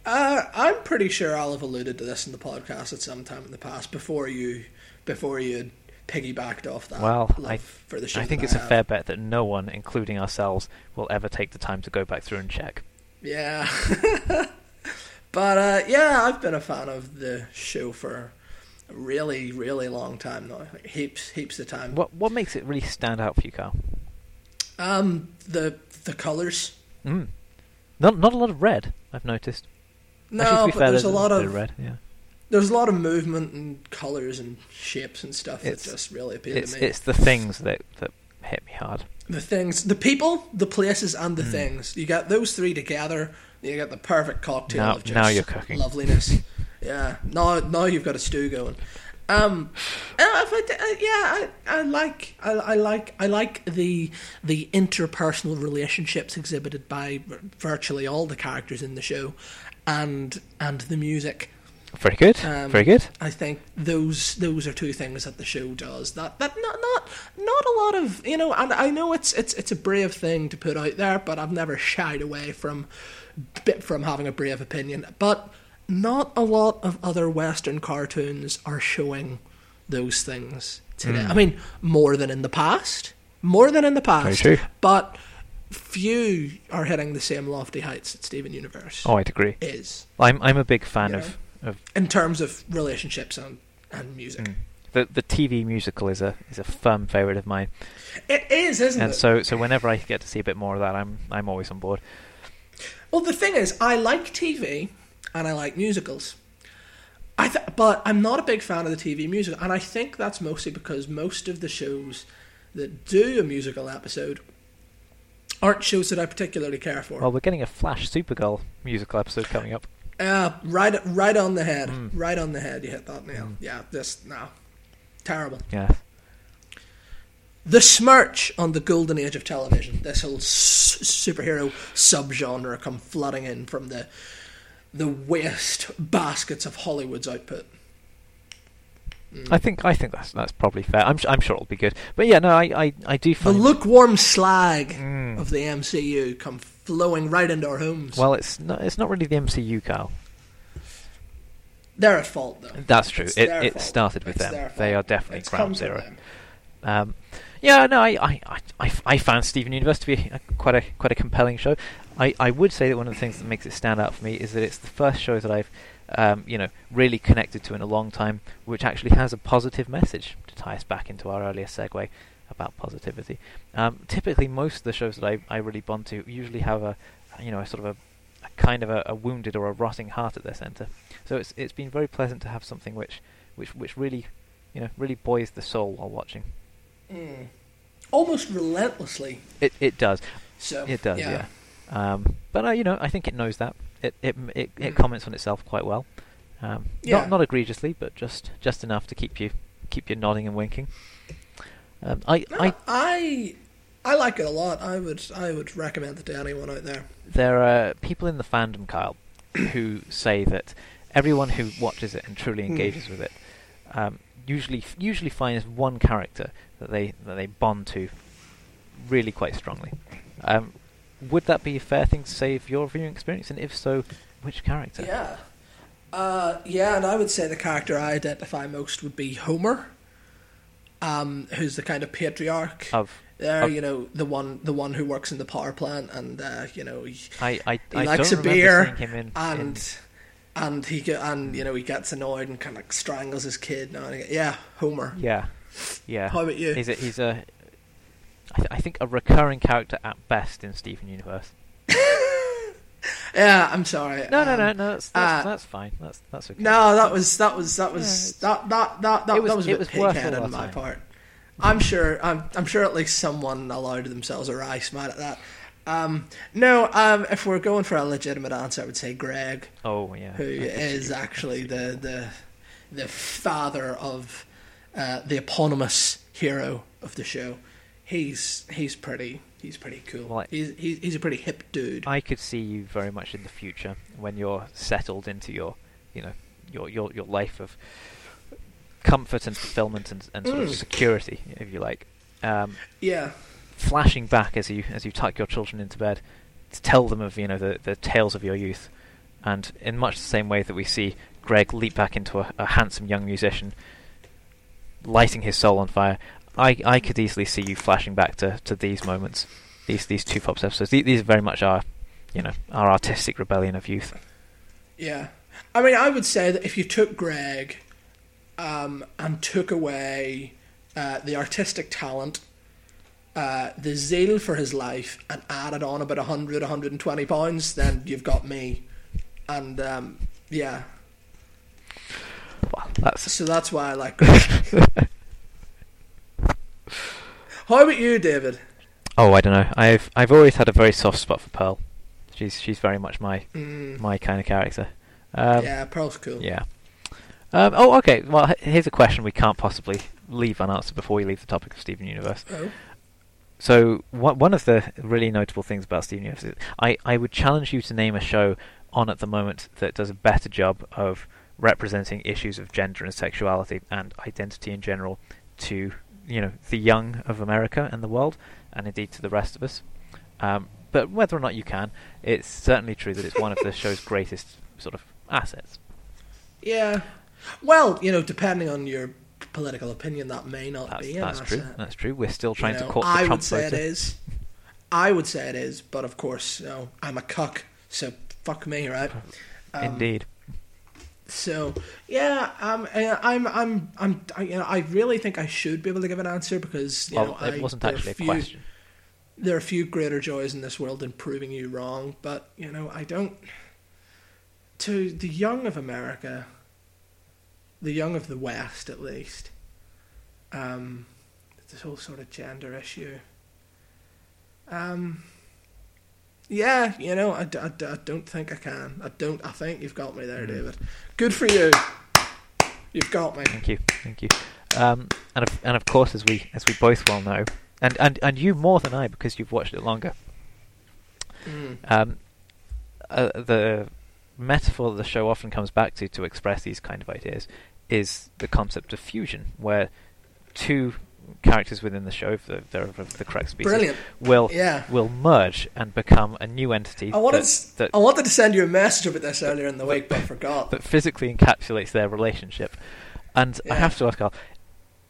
Uh, I'm pretty sure I'll have alluded to this in the podcast at some time in the past before you before you piggybacked off that. Well, I for the show I think it's a have. fair bet that no one, including ourselves, will ever take the time to go back through and check. Yeah. but uh, yeah, I've been a fan of the show for a really, really long time now. Like, heaps, heaps of time. What what makes it really stand out for you, Kyle? Um, the the colors. Mm. Not not a lot of red. I've noticed. No, Actually, but fair, there's a lot bit of red. Yeah. there's a lot of movement and colors and shapes and stuff It's- that just really appeal to me. it's the things that that hit me hard. the things, the people, the places, and the Mm. things. You got those three together, you get the perfect cocktail Now- of just now you're cooking. loveliness. yeah, now now you've got a stew going. Um, I uh, yeah, I, I like I, I like I like the the interpersonal relationships exhibited by virtually all the characters in the show, and and the music. Very good. Um, Very good. I think those those are two things that the show does. That that not not not a lot of you know. And I know it's it's it's a brave thing to put out there, but I've never shied away from bit from having a brave opinion. But not a lot of other Western cartoons are showing those things today. Mm. I mean, more than in the past, more than in the past. Very true. But few are hitting the same lofty heights that Steven Universe Oh, I'd agree. is I'm I'm a big fan You of, of in terms of relationships and and music. mm, the the TV musical is a is a firm favourite of mine, It is, isn't and it? so so whenever I get to see a bit more of that, I'm I'm always on board. well, the thing is, I like TV and I like musicals. I th- but I'm not a big fan of the TV musical, and I think that's mostly because most of the shows that do a musical episode aren't shows that I particularly care for. Well, we're getting a Flash Supergirl musical episode coming up. Uh, right, right on the head. Mm. Right on the head. You hit that nail. Mm. Yeah, this no, terrible. Yeah. The smirch on the golden age of television. This whole s- superhero subgenre come flooding in from the the waste baskets of Hollywood's output. Mm. I think I think that's that's probably fair. I'm I'm sure it'll be good. But yeah, no, I I, I do find the lukewarm slag Mm. of the MCU come flowing right into our homes. well, it's not it's not really the MCU, Kyle. they're at fault though. That's true. It's It it fault. started with It's them. They are definitely It's ground zero. Um, yeah, no, I, I, I- I, I found Steven Universe to be a, quite a quite a compelling show. I, I would say that one of the things that makes it stand out for me is that it's the first show that I've um, you know really connected to in a long time, which actually has a positive message to tie us back into our earlier segue about positivity. Um, typically, most of the shows that I, I really bond to usually have a you know a sort of a, a kind of a, a wounded or a rotting heart at their centre. So it's it's been very pleasant to have something which which which really you know really buoys the soul while watching. Mm. Almost relentlessly. It it does. So It does, yeah. Um, but uh, you know, I think it knows that. It it it, it Mm. comments on itself quite well. Um, Yeah. Not not egregiously, but just just enough to keep you keep you nodding and winking. Um, I No, I I I like it a lot. I would I would recommend it to anyone out there. there are people in the fandom, Kyle, who say that everyone who watches it and truly Hmm. engages with it um, usually usually finds one character that they that they bond to really quite strongly. Um, would that be a fair thing to say of your viewing experience? And if so, which character? Yeah. Uh, yeah, and I would say the character I identify most would be Homer, um, who's the kind of patriarch. Of there, of- you know, the one the one who works in the power plant, and uh, you know, he, I I, he I likes don't a beer, him in, and in- and he get, and you know he gets annoyed and kind of strangles his kid. Now and again. Yeah, Homer. yeah, yeah. How about you? He's a, he's a I, th- I think a recurring character at best in Steven Universe. Yeah, I'm sorry. No, no, um, no, no. That's that's, uh, that's fine. That's that's okay. No, that was that was that was it's- that that that that, was- that was a bit was worth pig-headed on my time. part. I'm sure I'm I'm sure at least someone allowed themselves a rice mad at that. Um, no, um, if we're going for a legitimate answer, I would say Greg, Oh yeah. who I can see is actually the the the father of uh, the eponymous hero of the show. He's he's pretty he's pretty cool. He's, he's he's a pretty hip dude. I could see you very much in the future when you're settled into your, you know, your your your life of comfort and fulfillment and, and sort of Mm. security, if you like. Um, yeah, flashing back as you as you tuck your children into bed to tell them of you know the the tales of your youth, and in much the same way that we see Greg leap back into a, a handsome young musician, lighting his soul on fire. I, I could easily see you flashing back to, to these moments, these these TUFOPS episodes. These, these are very much our, you know, our artistic rebellion of youth. Yeah, I mean, I would say that if you took Greg, um, and took away uh, the artistic talent, uh, the zeal for his life, and added on about 100, 120 pounds, then you've got me. And um, yeah, Well, that's so that's why I like Greg. How about you, David? oh I don't know. I've I've always had a very soft spot for Pearl. She's she's very much my Mm, my kind of character. Um, yeah, Pearl's cool. Yeah. Um, oh, okay. Well, here's a question we can't possibly leave unanswered before we leave the topic of Steven Universe. Oh. So, one one of the really notable things about Steven Universe is I, I would challenge you to name a show on at the moment that does a better job of representing issues of gender and sexuality and identity in general to you know the young of America and the world, and indeed to the rest of us. Um, but whether or not you can, it's certainly true that it's one of the show's greatest sort of assets. Yeah. Well, you know, depending on your political opinion, that may not That's, be. an that's true. asset. That's true. We're still You trying know, to court the I Trump would say voter. it is. I would say it is, but of course, you know, I'm a cuck, so fuck me, right? Um, Indeed. So yeah, um, I'm, I'm, I'm, I, you know, I really think I should be able to give an answer because you Well, know, it I, wasn't there are actually a few- question. There are a few greater joys in this world than proving you wrong, but you know, I don't. To the young of America, the young of the West, at least, um, this whole sort of gender issue. Um, Yeah, you know, I I don't think I can. I don't. I think you've got me there, Mm. David. Good for you. You've got me. Thank you, thank you. Um, and of, and of course, as we as we both well know, and, and and you more than I because you've watched it longer. Mm. Um, uh, the metaphor that the show often comes back to to express these kind of ideas is the concept of fusion, where two characters within the show, if they're, of the correct species, Brilliant. will Yeah. will merge and become a new entity I wanted, that, s- that, I wanted to send you a message about this earlier in the week, but I forgot. that physically encapsulates their relationship. And I have to ask, Kyle,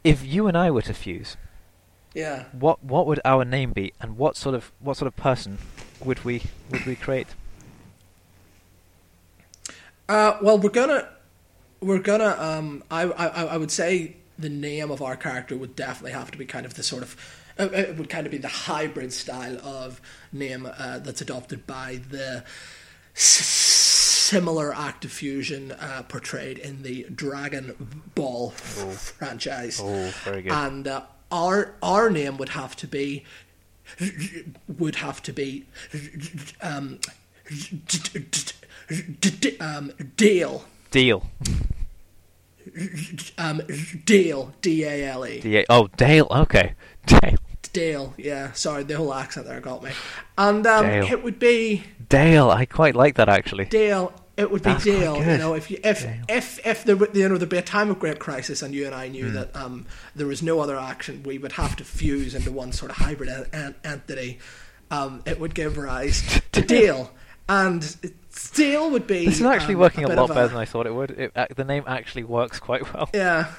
if you and I were to fuse, Yeah. what what would our name be, and what sort of what sort of person would we would we create? Uh, well, we're gonna, we're gonna. Um, I, I, I would say the name of our character would definitely have to be kind of the sort of. Uh, it would kind of be the hybrid style of name uh, that's adopted by the s- similar active fusion uh, portrayed in the Dragon Ball Oh. franchise. Oh, very good. And uh, our our name would have to be would have to be um, um, Dale. Deal. Um, Dale. D A L E. D- oh, Dale. Okay, Dale. Dale. Yeah. Sorry, the whole accent there got me. And um, Dale. it would be Dale. I quite like that actually. Dale. It would be That's Dale. You know, if you, if Dale. if if there were, you know there'd be a time of great crisis, and you and I knew Hmm. that um, there was no other action, we would have to fuse into one sort of hybrid en- entity. Um, it would give rise to Dale, and Dale would be. This is actually um, working a, bit lot better than I thought it would. It, the name actually works quite well. Yeah,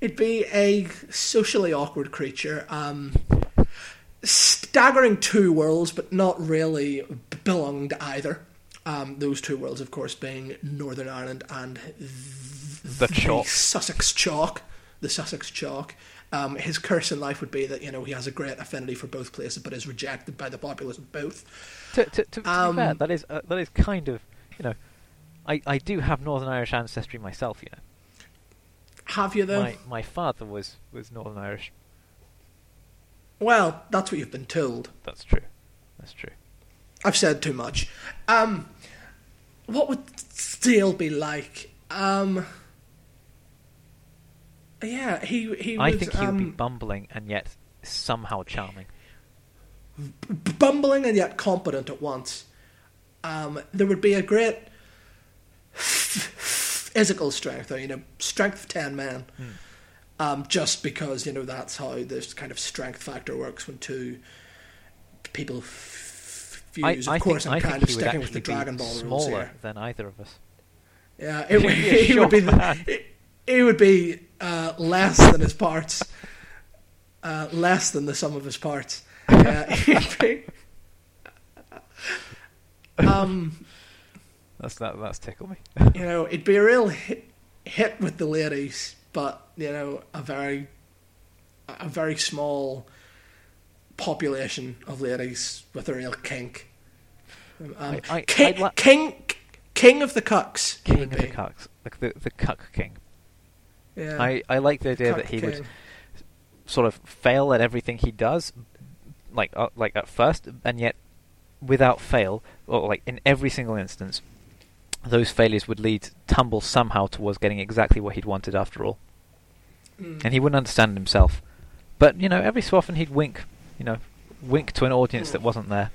it'd be a socially awkward creature, um, staggering two worlds, but not really b- belonging to either. Um, those two worlds, of course, being Northern Ireland and The chalk. Sussex chalk, the Sussex chalk. Um, his curse in life would be that you know he has a great affinity for both places, but is rejected by the populace of both. To, to, to, to Um, be fair, that is uh, that is kind of you know, I, I do have Northern Irish ancestry myself. You know, Have you though? my my father was was Northern Irish. Well, that's what you've been told. That's true. That's true. I've said too much. Um, what would Steele be like? Um, yeah, he he I was think he would be um, bumbling and yet somehow charming. Bumbling and yet competent at once. Um, there would be a great physical strength, or you know, strength of ten men. Hmm. Um, just because you know that's how this kind of strength factor works when two people f- I, fuse. I of course, think, I'm I kind think of he would sticking with the Dragon be Ball rules smaller here. than either of us. Yeah, it, would- be a he would be short man. the, he would be uh, less than his parts, uh, less than the sum of his parts. Be, um, That's that. That's tickled me. you know, it'd be a real hit, hit with the ladies, but you know, a very, a very small population of ladies with a real kink. Um, I- I- king, I'd king, king of the cucks. King of the be. cucks, like the the cuck king. Yeah. I, I like the idea Cuck that he would sort of fail at everything he does, like uh, like at first, and yet without fail, or like in every single instance, those failures would lead tumble somehow towards getting exactly what he'd wanted after all, Mm. and he wouldn't understand himself. But you know, every so often he'd wink, you know, wink to an audience Hmm. that wasn't there.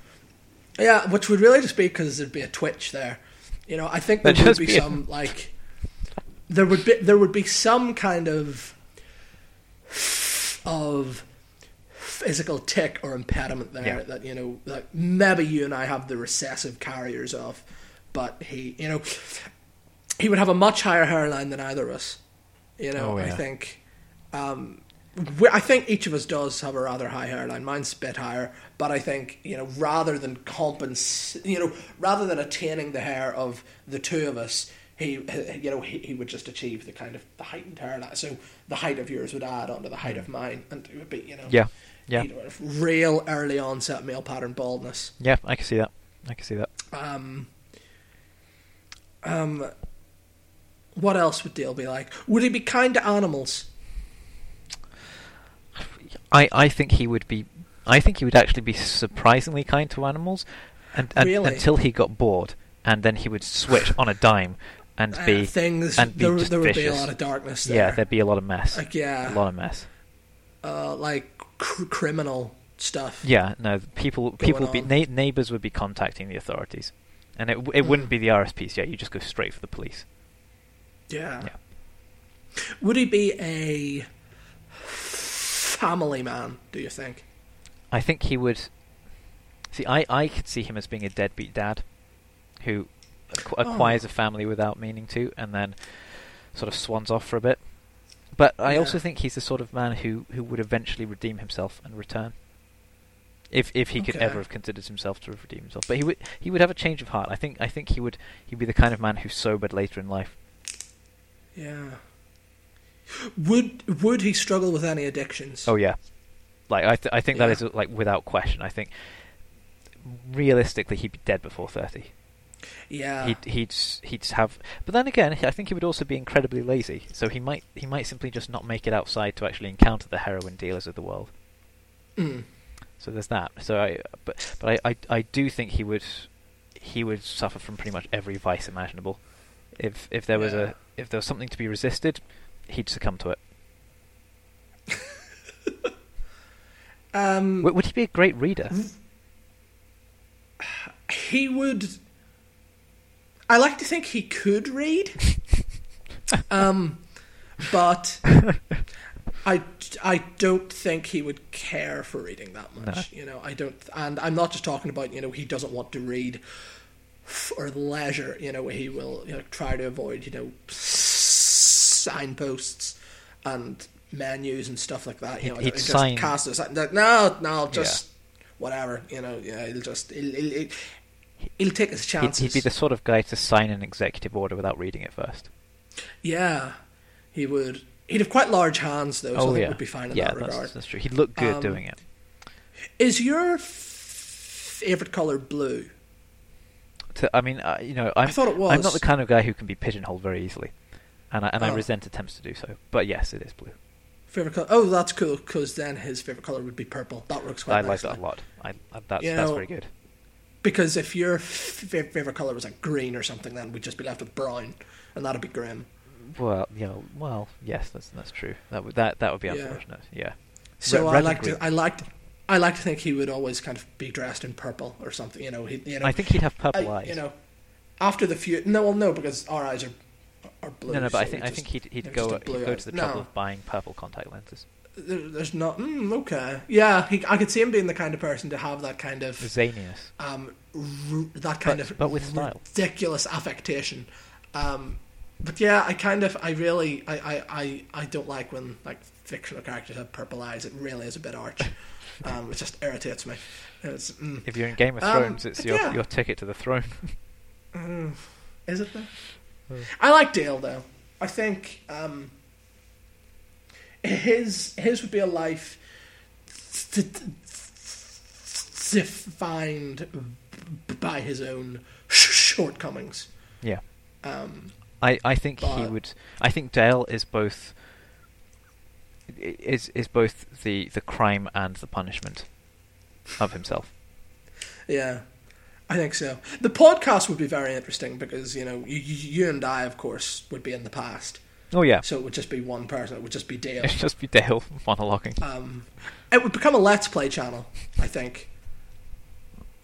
Yeah, which would really just be because there'd be a twitch there. You know, I think there There'd would be, be a- some like there would be there would be some kind of of physical tick or impediment there Yeah. that you know that maybe you and I have the recessive carriers of, but he you know he would have a much higher hairline than either of us. You know, Oh, I think. Um, I think each of us does have a rather high hairline. Mine's a bit higher, but I think you know rather than compens, you know, rather than attaining the hair of the two of us, he, you know, he, he would just achieve the kind of the heightened hairline. So the height of yours would add onto the height of mine, and it would be you know, Yeah, yeah, you know, real early onset male pattern baldness. yeah. I can see that. I can see that. Um, um, what else would Dale be like? Would he be kind to animals? I, I think he would be. I think he would actually be surprisingly kind to animals, and, and, Really? until he got bored, and then he would switch on a dime and Uh, be things. and be there, just there would be a lot of darkness there. yeah, there'd be a lot of mess, like yeah, a lot of mess. uh, like cr- criminal stuff. Yeah, no, people people would be na- neighbors would be contacting the authorities, and it it wouldn't Mm. be the RSPCA. You just go straight for the police. Yeah. Yeah. Would he be a family man? Do you think? I think he would. See, I I could see him as being a deadbeat dad, who Oh. acquires a family without meaning to, and then sort of swans off for a bit. But I Yeah. also think he's the sort of man who, who would eventually redeem himself and return. If if he could ever have considered himself to have redeemed himself, but he would he would have a change of heart. I think I think he would he'd be the kind of man who sobered later in life. Yeah. Would Would he struggle with any addictions? Oh yeah, like I th- I think that Yeah. is like without question. I think realistically he'd be dead before thirty. Yeah. he'd he'd he'd have. But then again, I think he would also be incredibly lazy. So he might he might simply just not make it outside to actually encounter the heroin dealers of the world. Mm. So there's that. So I but but I, I I do think he would he would suffer from pretty much every vice imaginable. If if there was Yeah. a if there was something to be resisted, he'd succumb to it. Um, W- would he be a great reader? he would. I like to think he could read, um, but I, I don't think he would care for reading that much. You know, I don't, and I'm not just talking about you know he doesn't want to read for leisure. You know, he will you know, try to avoid you know signposts and menus and stuff like that. You know, he'd just sign- cast us no, no, just whatever. You know, yeah, he'll just he'll, he'll, he'll, take his He'd, chances. he'd be the sort of guy to sign an executive order without reading it first. Yeah, he would. He'd have quite large hands though, so I oh think yeah, would be fine in yeah, that that's, regard. that's true. He'd look good Um, doing it. Is your f- favorite color blue? To, I mean, uh, you know, I'm, I thought it I'm not the kind of guy who can be pigeonholed very easily, and I, and I Oh. resent attempts to do so. But yes, it is blue. Favorite color? Oh, that's cool because then his favorite color would be purple. That works quite I like that a lot. I, I, that's You that's know, very good. Because if your f- favorite color was like green or something, then we'd just be left with brown, and that'd be grim. Well, you know, well, yes, that's that's true. That would that that would be unfortunate. Yeah. So Red- I like to. I liked. I like to think he would always kind of be dressed in purple or something. You know, he. You know, I think he'd have purple I- eyes. You know, after the few. No, well, no, because our eyes are are blue. no, no, but I think I just- think he'd he'd go just a blue he'd go to the trouble No. of buying purple contact lenses. There, there's not. Mm, okay. Yeah, he, I could see him being the kind of person to have that kind of Zanius. um, r- that kind But- of but with style. ridiculous affectation. Um, but yeah, I kind of, I really, I, I, I, I don't like when like fictional characters have purple eyes. It really is a bit arch. Um, it just irritates me. Mm, If you're in Game of Um, Thrones, it's your yeah. your ticket to the throne. mm, is it though? Hmm. I like Dale though. I think um, his his would be a life t- t- defined by his own sh- shortcomings. yeah. Um, I, I think he would. I think Dale is both is is both the the crime and the punishment of himself. yeah, I think so. The podcast would be very interesting because you know you, you you and I, of course, would be in the past, Oh yeah, so it would just be one person. It would just be Dale. it'd just be Dale monologuing. Um, it would become a let's play channel, I think.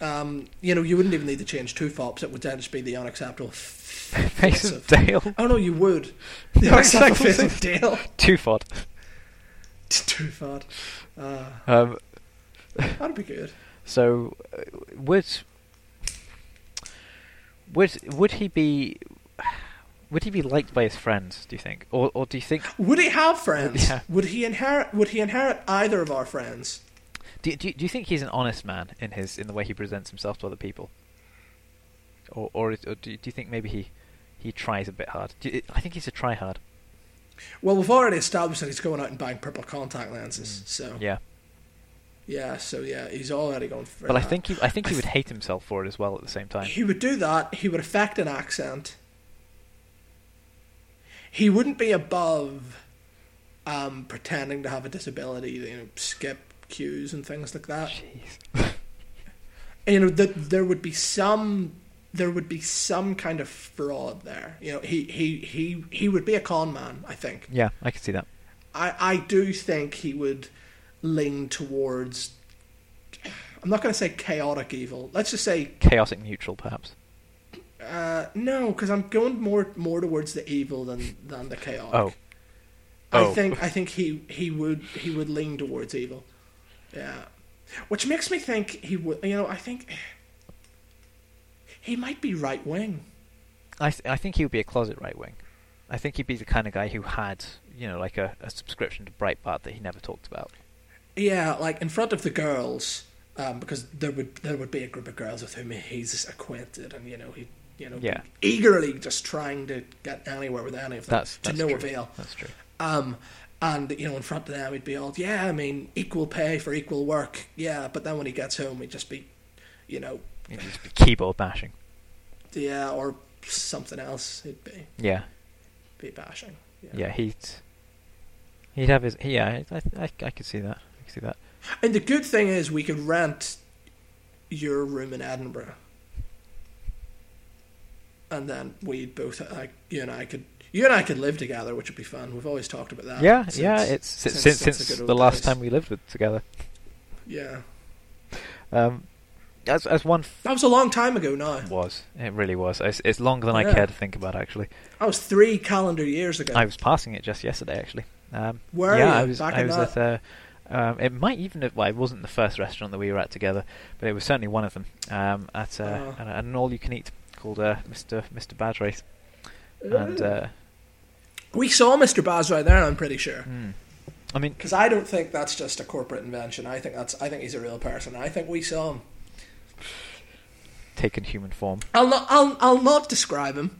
Um, you know, you wouldn't even need to change TUFOPS. It would then just be the unacceptable Face of Dale, Oh no, you would. The unacceptable face of Dale. two fod. Two fod. Uh, Um, that'd be good. so uh, would would would he be would he be liked by his friends? Do you think, or or do you think Would he have friends? Yeah. Would he inherit? Would he inherit either of our friends? Do, do, do you think he's an honest man in his in the way he presents himself to other people, or or, is- or do, you- do you think maybe he he tries a bit hard? You, I think he's a try hard. Well, we've already established that he's going out and buying purple contact lenses. So Mm. Yeah, yeah, so yeah, he's already going for. but I think he I think he would hate himself for it as well at the same time. He would do that. He would affect an accent. He wouldn't be above um, pretending to have a disability, you know, skip cues and things like that. Jeez. you know that there would be some there would be some kind of fraud there. You know, he he he he would be a con man. I think. Yeah, I can see that. I I do think he would lean towards. I'm not going to say chaotic evil. Let's just say Chaotic neutral, perhaps. Uh, no, because I'm going more more towards the evil than than the chaotic. Oh. I Oh. think I think he he would he would lean towards evil. Yeah, which makes me think he would. You know, I think he might be right wing. I th- I think he would be a closet right wing. I think he'd be the kind of guy who had, you know, like a, a subscription to Breitbart that he never talked about. Yeah, like in front of the girls, um, because there would there would be a group of girls with whom he's acquainted, and you know he you know Yeah. eagerly just trying to get anywhere with any of them That's, to no true. avail. That's true. Um, and you know, in front of them, he'd be all, "Yeah, I mean, equal pay for equal work." Yeah, but then when he gets home, he'd just be, you know, He'd just be keyboard bashing. yeah, or something else. He'd be Yeah, be bashing. yeah. He'd he'd have his. Yeah, I I, I could see that. I could see that. And the good thing is, we could rent your room in Edinburgh, and then we'd both, like, you and I could, you and I could live together, which would be fun. We've always talked about that. yeah, since- yeah. It's since since- since, since the since good the old last days. time we lived with together. yeah. Um, as as one f- That was a long time ago. Now was it really was. It's, it's longer than I care to think about. Actually, that was three calendar years ago. I was passing it just yesterday. Actually, um, Where yeah, are you? I was. Back I was that? at. Uh, um, it might even have, well, it wasn't the first restaurant that we were at together, but it was certainly one of them. Um, at uh, an, an all-you-can-eat called uh, Mr. Mr. Basrai, and uh, we saw Mr. Baz right there. I'm pretty sure. hmm. I mean, Because I don't think that's just a corporate invention. I think that's I think he's a real person. I think we saw him. taken human form. I'll not I'll I'll not describe him.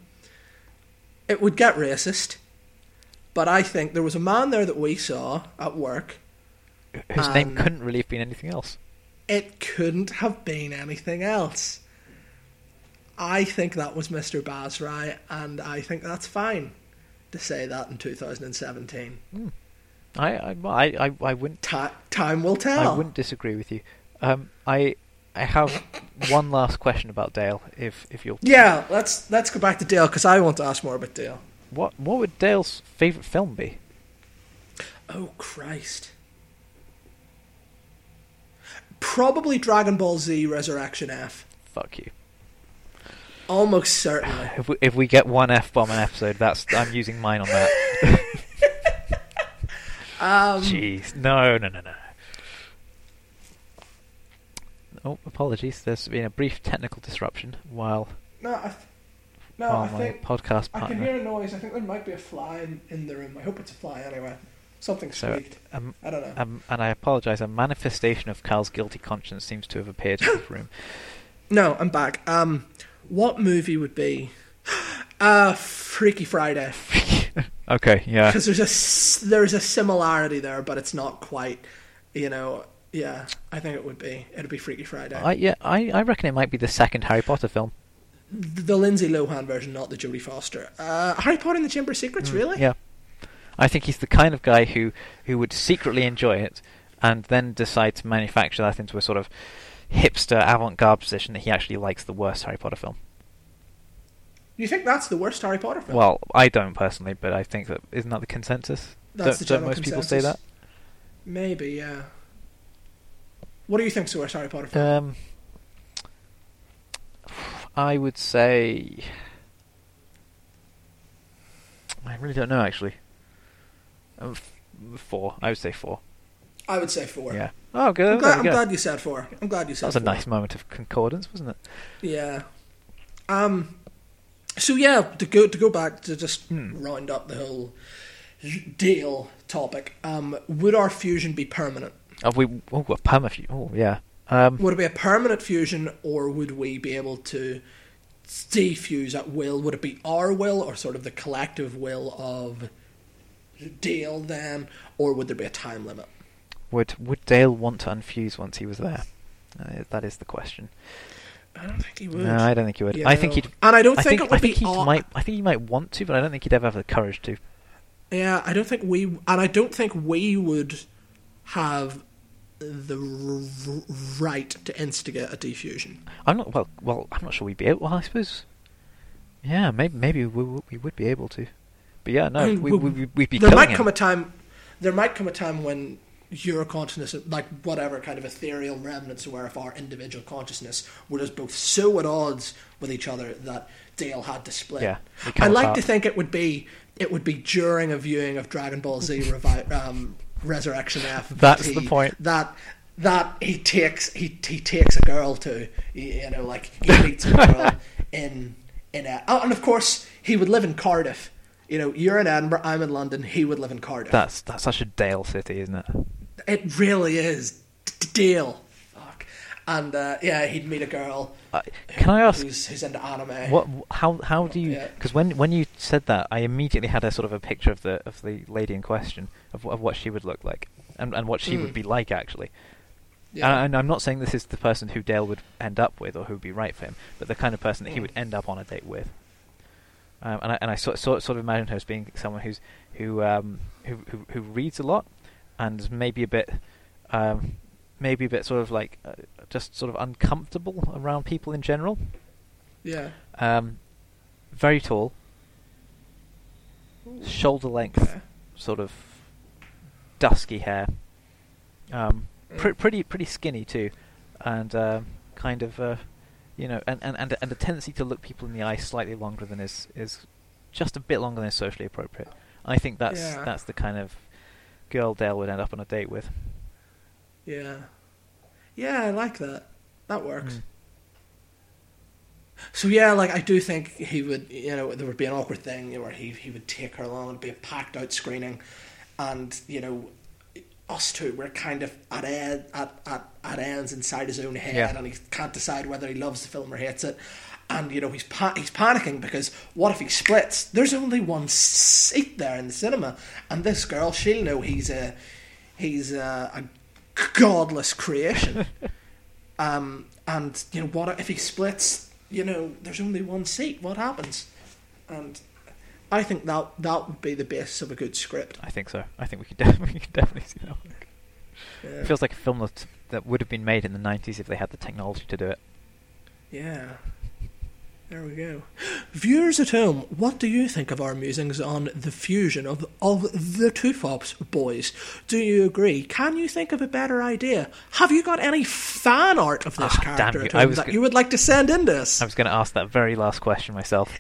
It would get racist. But I think there was a man there that we saw at work. Whose name couldn't really have been anything else. It couldn't have been anything else. I think that was Mr. Basrai, and I think that's fine to say that in 2017. I, I, I, I, I wouldn't, Ti time will tell. I wouldn't disagree with you. Um, I, I have one last question about Dale. If, if you'll, Yeah, let's let's go back to Dale because I want to ask more about Dale. what, what would Dale's favorite film be? Oh Christ! Probably Dragon Ball Z Resurrection F. Fuck you. Almost certainly. If we, if we get one f bomb an episode, that's I'm using mine on that. Um, Jeez, no, no, no, no. Oh, apologies. There's been a brief technical disruption while no, I th- no, while I my think podcast I can hear a noise. I think there might be a fly in, in the room. I hope it's a fly anyway. Something So, squeaked. um, I don't know. um, and I apologise. A manifestation of Cal's guilty conscience seems to have appeared in this room. no, I'm back. Um, what movie would be? Uh, Freaky Friday. okay, yeah. Because there's a there's a similarity there, but it's not quite. You know, yeah. I think it would be. It'd be Freaky Friday. I, yeah, I, I reckon it might be the second Harry Potter film. the Lindsay Lohan version, not the Jodie Foster. Uh, Harry Potter and the Chamber of Secrets, really? Mm, Yeah. I think he's the kind of guy who, who would secretly enjoy it and then decide to manufacture that into a sort of hipster avant-garde position that he actually likes the worst Harry Potter film. You think that's the worst Harry Potter film? Well, I don't personally, but I think that isn't that the consensus? that's don't, the don't general most people say that? Maybe, yeah. What do you think's the worst Harry Potter film? Um, I would say. I really don't know actually. Um, four. I would say four. I would say four. Yeah. Oh, good. I'm, glad, I'm go. glad you said four. I'm glad you said. That was a nice moment of concordance, wasn't it? Yeah. Um. So yeah, to go to go back to just Hmm. round up the whole deal topic. Um, would our fusion be permanent? Oh, we oh, a permafusion. Oh, yeah. Um, Would it be a permanent fusion, or would we be able to defuse at will? Would it be our will, or sort of the collective will of Dale then, or would there be a time limit? Would Would Dale want to unfuse once he was there? Uh, that is the question. I don't think he would. No, I don't think he would. You I think he'd. and I don't I think, think, it would I think be. he might. I think he might want to, but I don't think he'd ever have the courage to. Yeah, I don't think we, and I don't think we would have the r- right to instigate a defusion. I'm not well. Well, I'm not sure we'd be able. Well, I suppose. Yeah, maybe maybe we, we would be able to. But yeah, no, I mean, we, we- we'd be there might him. come a time. There might come a time when your consciousness, like whatever kind of ethereal remnants were of our individual consciousness, were just both so at odds with each other that Dale had to split. Yeah, I like apart. to think it would be it would be during a viewing of Dragon Ball Z revi- um, Resurrection F. That's the point. That that he takes he he takes a girl to you you know like he meets a girl in in a, oh, and of course he would live in Cardiff. You know, you're in Edinburgh, I'm in London. He would live in Cardiff. That's that's such a Dale city, isn't it? it really is Dale. Fuck. And uh, yeah, he'd meet a girl. Uh, can I ask who's, who's into anime? what? How how do you? Yeah. Because when when you said that, I immediately had a sort of a picture of the of the lady in question of, of what she would look like and and what she would Mm. be like actually. Yeah. And, and I'm not saying this is the person who Dale would end up with or who would be right for him, but the kind of person that he Mm. would end up on a date with. Um, and I and I sort, sort sort of imagine her as being someone who's who um who who, who reads a lot and maybe a bit um maybe a bit sort of like uh, just sort of uncomfortable around people in general. yeah. Um, very tall, shoulder length, Okay. sort of dusky hair. Um, pr- Mm. pretty pretty skinny too, and um, kind of uh, you know, and, and and and a tendency to look people in the eye slightly longer than is is just a bit longer than is socially appropriate. I think that's Yeah. that's the kind of girl Dale would end up on a date with. Yeah. Yeah, I like that. That works. Mm. So yeah, like I do think he would, you know, there would be an awkward thing where he he would take her along, it'd be a packed out screening, and you know, us two we're kind of at ed, at, at at ends inside his own head, Yeah. and he can't decide whether he loves the film or hates it, and you know he's pa- he's panicking because what if he splits? There's only one seat there in the cinema, and this girl she'll know he's a he's a, a godless creation. Um, and you know what if he splits? You know, there's only one seat. What happens? And I think that that would be the basis of a good script. I think so. I think we could definitely we could definitely see that. Work. Yeah. It feels like a film that that would have been made in the '90s if they had the technology to do it. Yeah. There we go. Viewers at home, what do you think of our musings on the fusion of of the TUFOPS boys? Do you agree? Can you think of a better idea? Have you got any fan art of this ah, damn character you. at I was that go- you would like to send in this? I was going to ask that very last question myself.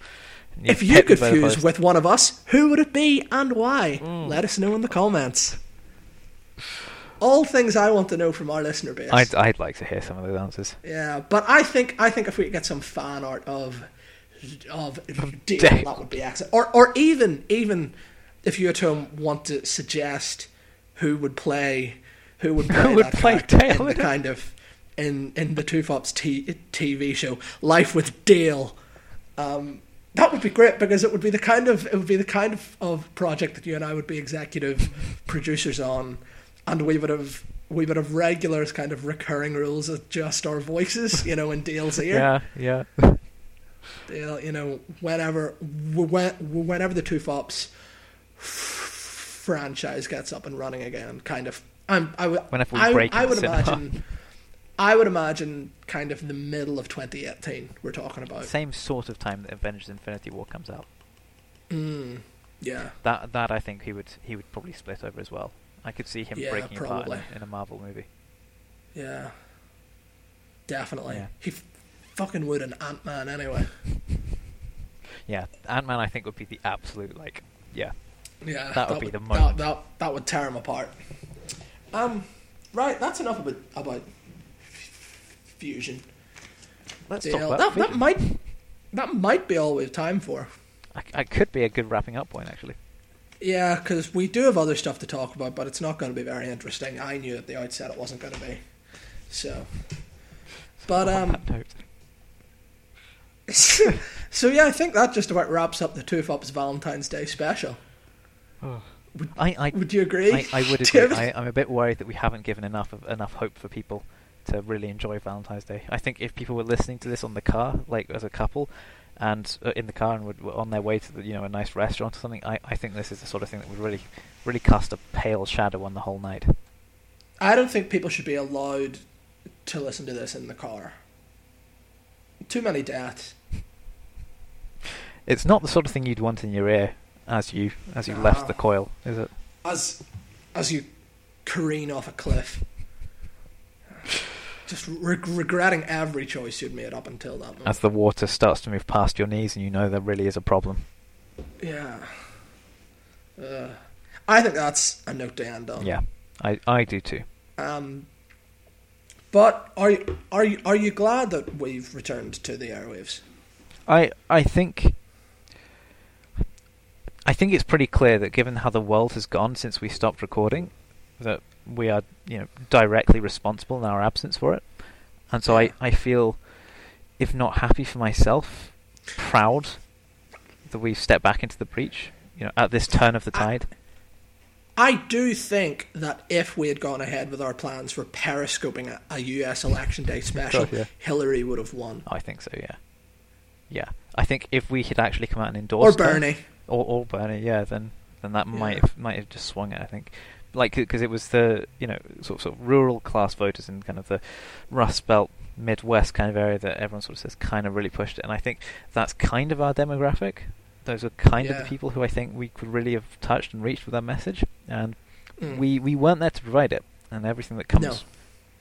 If you could fuse with one of us, who would it be and why? Mm. Let us know in the comments. All things I want to know from our listener base. I'd I'd like to hear some of those answers. Yeah, but I think I think if we get some fan art of of Dale, Dale. that would be excellent. Or or even even if you at home want to suggest who would play who would play, Who would play Dale in the kind of in in the TUFOPS t- TV show Life with Dale. Um, that would be great because it would be the kind of it would be the kind of, of project that you and I would be executive producers on, and we would have we would have regular kind of recurring rules of just our voices, you know, in Dale's ear. Yeah, yeah. Dale, you know, whenever when, whenever the TUFOPS franchise gets up and running again, kind of. I'm, I would, Whenever we I, break I into would cinema. imagine. I would imagine kind of the middle of 2018 we're talking about. Same sort of time that Avengers: Infinity War comes out. Mm, yeah. That that I think he would he would probably split over as well. I could see him Yeah, breaking apart in probably. a, in a Marvel movie. Yeah. Definitely. Yeah. He f- fucking would an Ant Man anyway. Yeah, Ant Man I think would be the absolute like yeah. Yeah. That would be the that, that, that would tear him apart. Um, right, that's enough about, about fusion. Let's Dale. talk about that, that might that might be all we have time for. I, I could be a good wrapping up point actually. Yeah, because we do have other stuff to talk about, but it's not going to be very interesting. I knew at the outset it wasn't going to be. So, but um, so yeah, I think that just about wraps up the TUFOPS Valentine's Day special. Would, I, I would you agree? I, I would agree. I, I'm a bit worried that we haven't given enough of enough hope for people to really enjoy Valentine's Day. I think if people were listening to this on the car, like as a couple, and uh, in the car and would, were on their way to the, you know a nice restaurant or something, I, I think this is the sort of thing that would really really cast a pale shadow on the whole night. I don't think people should be allowed to listen to this in the car. Too many deaths. It's not the sort of thing you'd want in your ear as you as you No. left the coil, is it? As as you careen off a cliff. Just re- regretting every choice you'd made up until that moment. As the water starts to move past your knees, and you know there really is a problem. Yeah. Uh, I think that's a note to end on. Yeah, I I do too. Um, but are you, are you are you glad that we've returned to the airwaves? I I think I think it's pretty clear that given how the world has gone since we stopped recording, that we are you know directly responsible in our absence for it, and so I I feel, if not happy for myself, proud that we've stepped back into the breach. You know, at this turn of the tide. I do think that if we had gone ahead with our plans for periscoping a, a US election day special, God, yeah. Hillary would have won. I think so. Yeah, yeah. I think if we had actually come out and Or endorsed her- Bernie. or, or Bernie, yeah, then then that might have, might have just swung it. I think, like because it was the you know sort of, sort of rural class voters in kind of the Rust Belt Midwest kind of area that everyone sort of says kind of really pushed it, and I think that's kind of our demographic. Those are kind of the people who I think we could really have touched and reached with our message, and Mm. we we weren't there to provide it, and everything that comes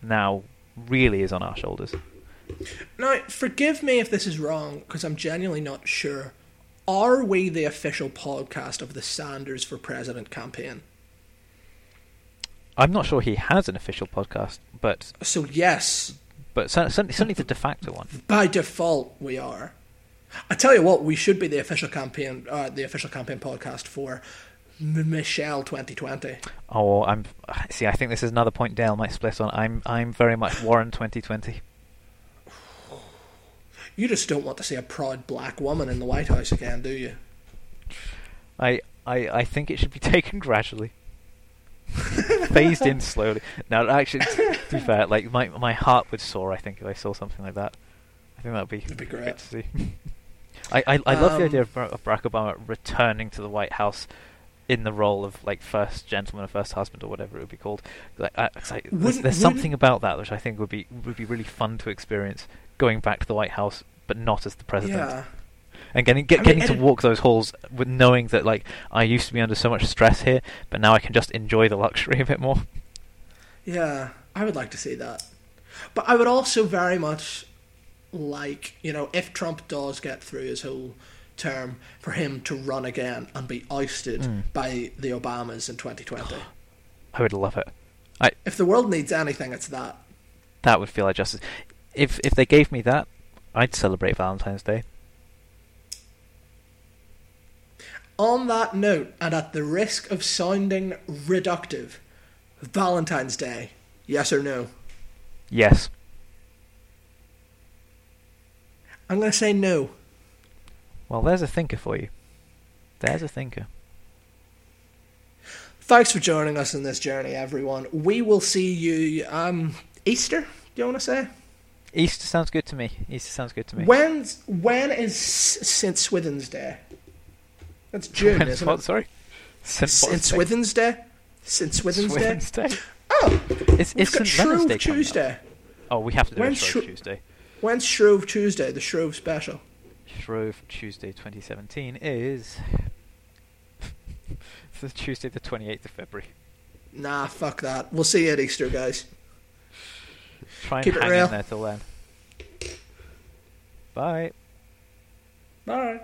now really is on our shoulders. Now, forgive me if this is wrong, because I'm genuinely not sure. Are we the official podcast of the Sanders for President campaign? I'm not sure he has an official podcast, but So, yes, but cer- certainly certainly the de facto one. by default, we are. I tell you what, we should be the official campaign, uh, the official campaign podcast for M- Michelle 2020. Oh, I'm see. I think this is another point Dale might split on. I'm I'm very much Warren 2020. You just don't want to see a proud black woman in the White House again, do you? I I I think it should be taken gradually, phased in slowly. Now, actually, to be fair, like my my heart would soar. I think if I saw something like that. I think that'd be That'd be great. to see. I I, I love the Um, idea of, of Barack Obama returning to the White House. In the role of like first gentleman or first husband or whatever it would be called, like, I, it's like there's, there's something about that which I think would be would be really fun to experience going back to the White House, but not as the president, Yeah. And getting get, I mean, getting to walk those halls with knowing that like I used to be under so much stress here, but now I can just enjoy the luxury a bit more. Yeah, I would like to see that. But I would also very much like, you know, if Trump does get through his whole term, for him to run again and be ousted Mm. by the Obamas in 2020. I would love it. I if the world needs anything, it's that. that would feel like justice. If if they gave me that, I'd celebrate Valentine's Day. On that note, and at the risk of sounding reductive, Valentine's Day, yes or no? Yes. I'm going to say no. Well, there's a thinker for you. There's a thinker. Thanks for joining us in this journey, everyone. We will see you um Easter. Do you want to say? Easter sounds good to me. Easter sounds good to me. When's when is St. Swithin's Day? That's June, When's isn't what? it? Sorry. St. Swithin's Day. St. Swithin's Day. Oh, It's, it's got. Shrove Day. Tuesday. Oh, we have to do When's Shrove Shro- Tuesday. When's Shrove Tuesday? The Shrove special. Shrove Tuesday 2017 is the Tuesday the 28th of February. Nah, fuck that. We'll see you at Easter, guys. Try and Keep it hang real. in there till then. Bye. Bye.